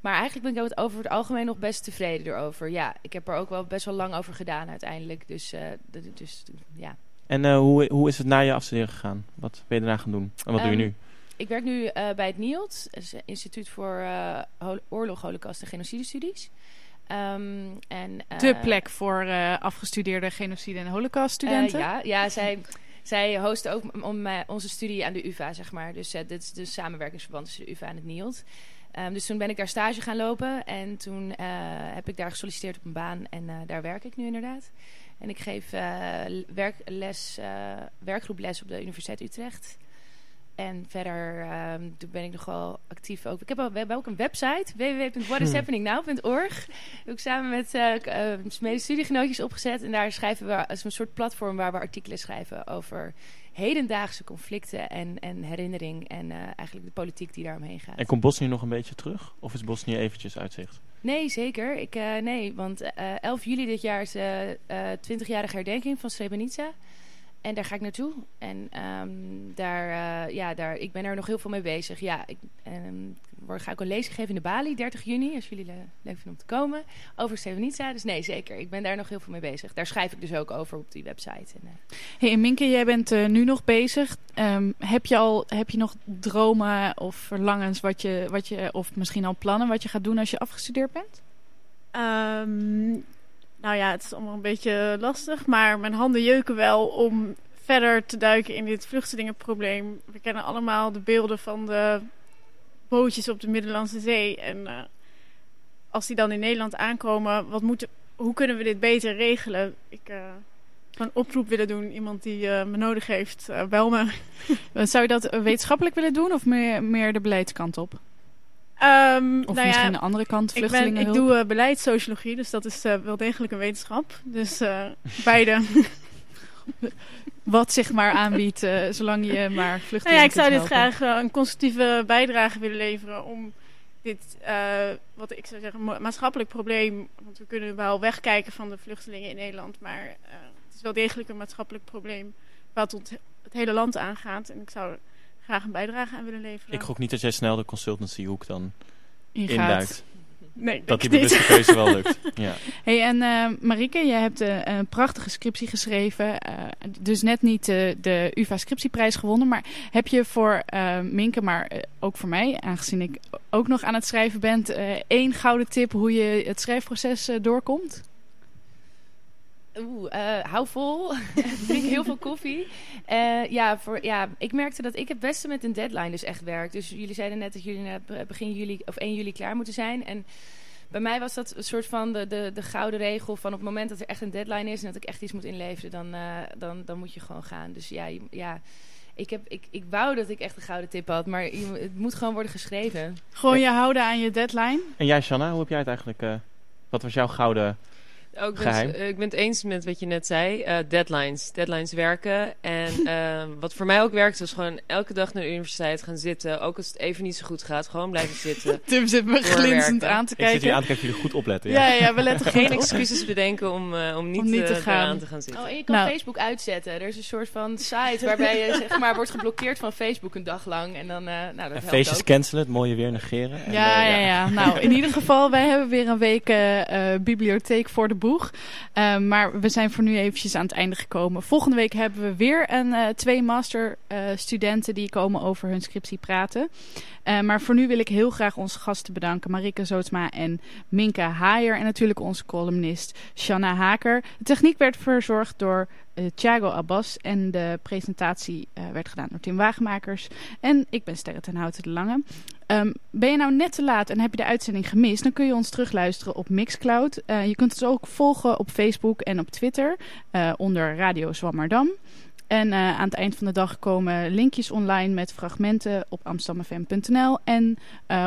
Maar eigenlijk ben ik over het algemeen nog best tevreden erover. Ja, ik heb er ook wel best wel lang over gedaan uiteindelijk. Dus, uh, dus ja. En uh, hoe, hoe is het na je afstuderen gegaan? Wat ben je daarna gaan doen? En wat um, doe je nu? Ik werk nu uh, bij het NIOD, Instituut voor Oorlog, Holocaust en Genocidestudies. Um, en, De plek voor afgestudeerde genocide- en holocauststudenten? ja, ja, zij... Zij hosten ook om, uh, onze studie aan de UvA, zeg maar. Dus uh, dit is de samenwerkingsverband tussen de UvA en het NIOD. Um, dus toen ben ik daar stage gaan lopen. En toen uh, heb ik daar gesolliciteerd op een baan. En daar werk ik nu inderdaad. En ik geef werkles, werkgroeples op de Universiteit Utrecht. En verder um, ben ik nog wel actief ook. Ik heb, we hebben ook een website, www.whatishappeningnow.org. Heb ik samen met uh, uh, mede-studiegenootjes opgezet. En daar schrijven we als een soort platform waar we artikelen schrijven over hedendaagse conflicten en, en herinnering. En uh, eigenlijk de politiek die daaromheen gaat. En komt Bosnië nog een beetje terug? Of is Bosnië eventjes uitzicht? Nee, zeker. Ik, nee, want 11 juli dit jaar is de 20-jarige herdenking van Srebrenica. En daar ga ik naartoe. En um, daar, uh, ja, daar, ik ben er nog heel veel mee bezig. Ja, ik um, ga ook een lezing geven in de Bali, 30 juni, als jullie le leuk vinden om te komen. Over Srebrenica. Dus nee, zeker. Ik ben daar nog heel veel mee bezig. Daar schrijf ik dus ook over op die website. En, uh... hey, en Minke, jij bent uh, nu nog bezig. Um, heb, je al, heb je nog dromen of verlangens, wat je, wat je, of misschien al plannen wat je gaat doen als je afgestudeerd bent? Nou ja, het is allemaal een beetje lastig, maar mijn handen jeuken wel om verder te duiken in dit vluchtelingenprobleem. We kennen allemaal de beelden van de bootjes op de Middellandse Zee. En uh, als die dan in Nederland aankomen, wat moet, hoe kunnen we dit beter regelen? Ik uh, een oproep willen doen, iemand die uh, me nodig heeft, bel me. Zou je dat wetenschappelijk willen doen of meer, meer de beleidskant op? Um, of nou misschien ja, een andere kant, ik, ben, ik doe uh, beleidssociologie, dus dat is uh, wel degelijk een wetenschap. Dus uh, beide. Wat zich maar aanbiedt, zolang je maar vluchtelingen nou ja, Ik zou dit helpen. graag een constructieve bijdrage willen leveren om dit, wat ik zou zeggen, ma maatschappelijk probleem... Want we kunnen wel wegkijken van de vluchtelingen in Nederland, maar het is wel degelijk een maatschappelijk probleem wat het hele land aangaat. En ik zou graag een bijdrage aan willen leveren. Ik gok niet dat jij snel de consultancyhoek dan Ingaat. induikt. Nee, dat die bewuste keuze wel lukt. Ja. Hey, en uh, Marike, jij hebt uh, een prachtige scriptie geschreven. Uh, dus net niet de UvA scriptieprijs gewonnen. Maar heb je voor Minke, maar ook voor mij, aangezien ik ook nog aan het schrijven ben, één gouden tip hoe je het schrijfproces doorkomt? Oeh, uh, hou vol. Drink heel veel koffie. Uh, ja, voor, ja, ik merkte dat ik het beste met een deadline dus echt werk. Dus jullie zeiden net dat jullie begin juli of 1 juli klaar moeten zijn. En bij mij was dat een soort van de, de, de gouden regel van op het moment dat er echt een deadline is en dat ik echt iets moet inleveren, dan, uh, dan, dan moet je gewoon gaan. Dus ja, ja ik, heb, ik, ik wou dat ik echt een gouden tip had, maar het moet gewoon worden geschreven. Gewoon je houden aan je deadline. En jij, Shanna, hoe heb jij het eigenlijk... wat was jouw gouden Oh, ik, ben het, ik ben het eens met wat je net zei. Uh, deadlines. Deadlines werken. En uh, wat voor mij ook werkt, is gewoon elke dag naar de universiteit gaan zitten. Ook als het even niet zo goed gaat, gewoon blijven zitten. Tim zit me glinzend aan te kijken. Ik zit hier aan te kijken, jullie goed opletten. Ja, ja, ja we letten Geen excuses bedenken om, uh, om niet, om niet te, gaan. aan te gaan zitten. Oh, en je kan nou. Facebook uitzetten. Er is een soort van site waarbij je zeg maar wordt geblokkeerd van Facebook een dag lang. En dan, nou, dat en feestjes ook. cancelen, het mooie weer negeren. En, ja, ja, ja, ja. Nou, in ieder geval, wij hebben weer een week bibliotheek voor de Uh, maar we zijn voor nu eventjes aan het einde gekomen. Volgende week hebben we weer een, uh, twee masterstudenten die komen over hun scriptie praten. Uh, maar voor nu wil ik heel graag onze gasten bedanken. Marike Zootsma en Minka Haier. En natuurlijk onze columnist Shanna Haker. De techniek werd verzorgd door uh, Thiago Abbas. En de presentatie werd gedaan door Tim Wagenmakers. En ik ben Sterre ten Houten de Lange. Um, ben je nou net te laat en heb je de uitzending gemist, dan kun je ons terugluisteren op Mixcloud. Uh, je kunt ons ook volgen op Facebook en op Twitter uh, onder Radio Zwammerdam. En uh, aan het eind van de dag komen linkjes online met fragmenten op amsterdamfm.nl. En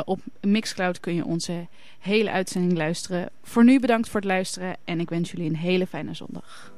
op Mixcloud kun je onze hele uitzending luisteren. Voor nu bedankt voor het luisteren en ik wens jullie een hele fijne zondag.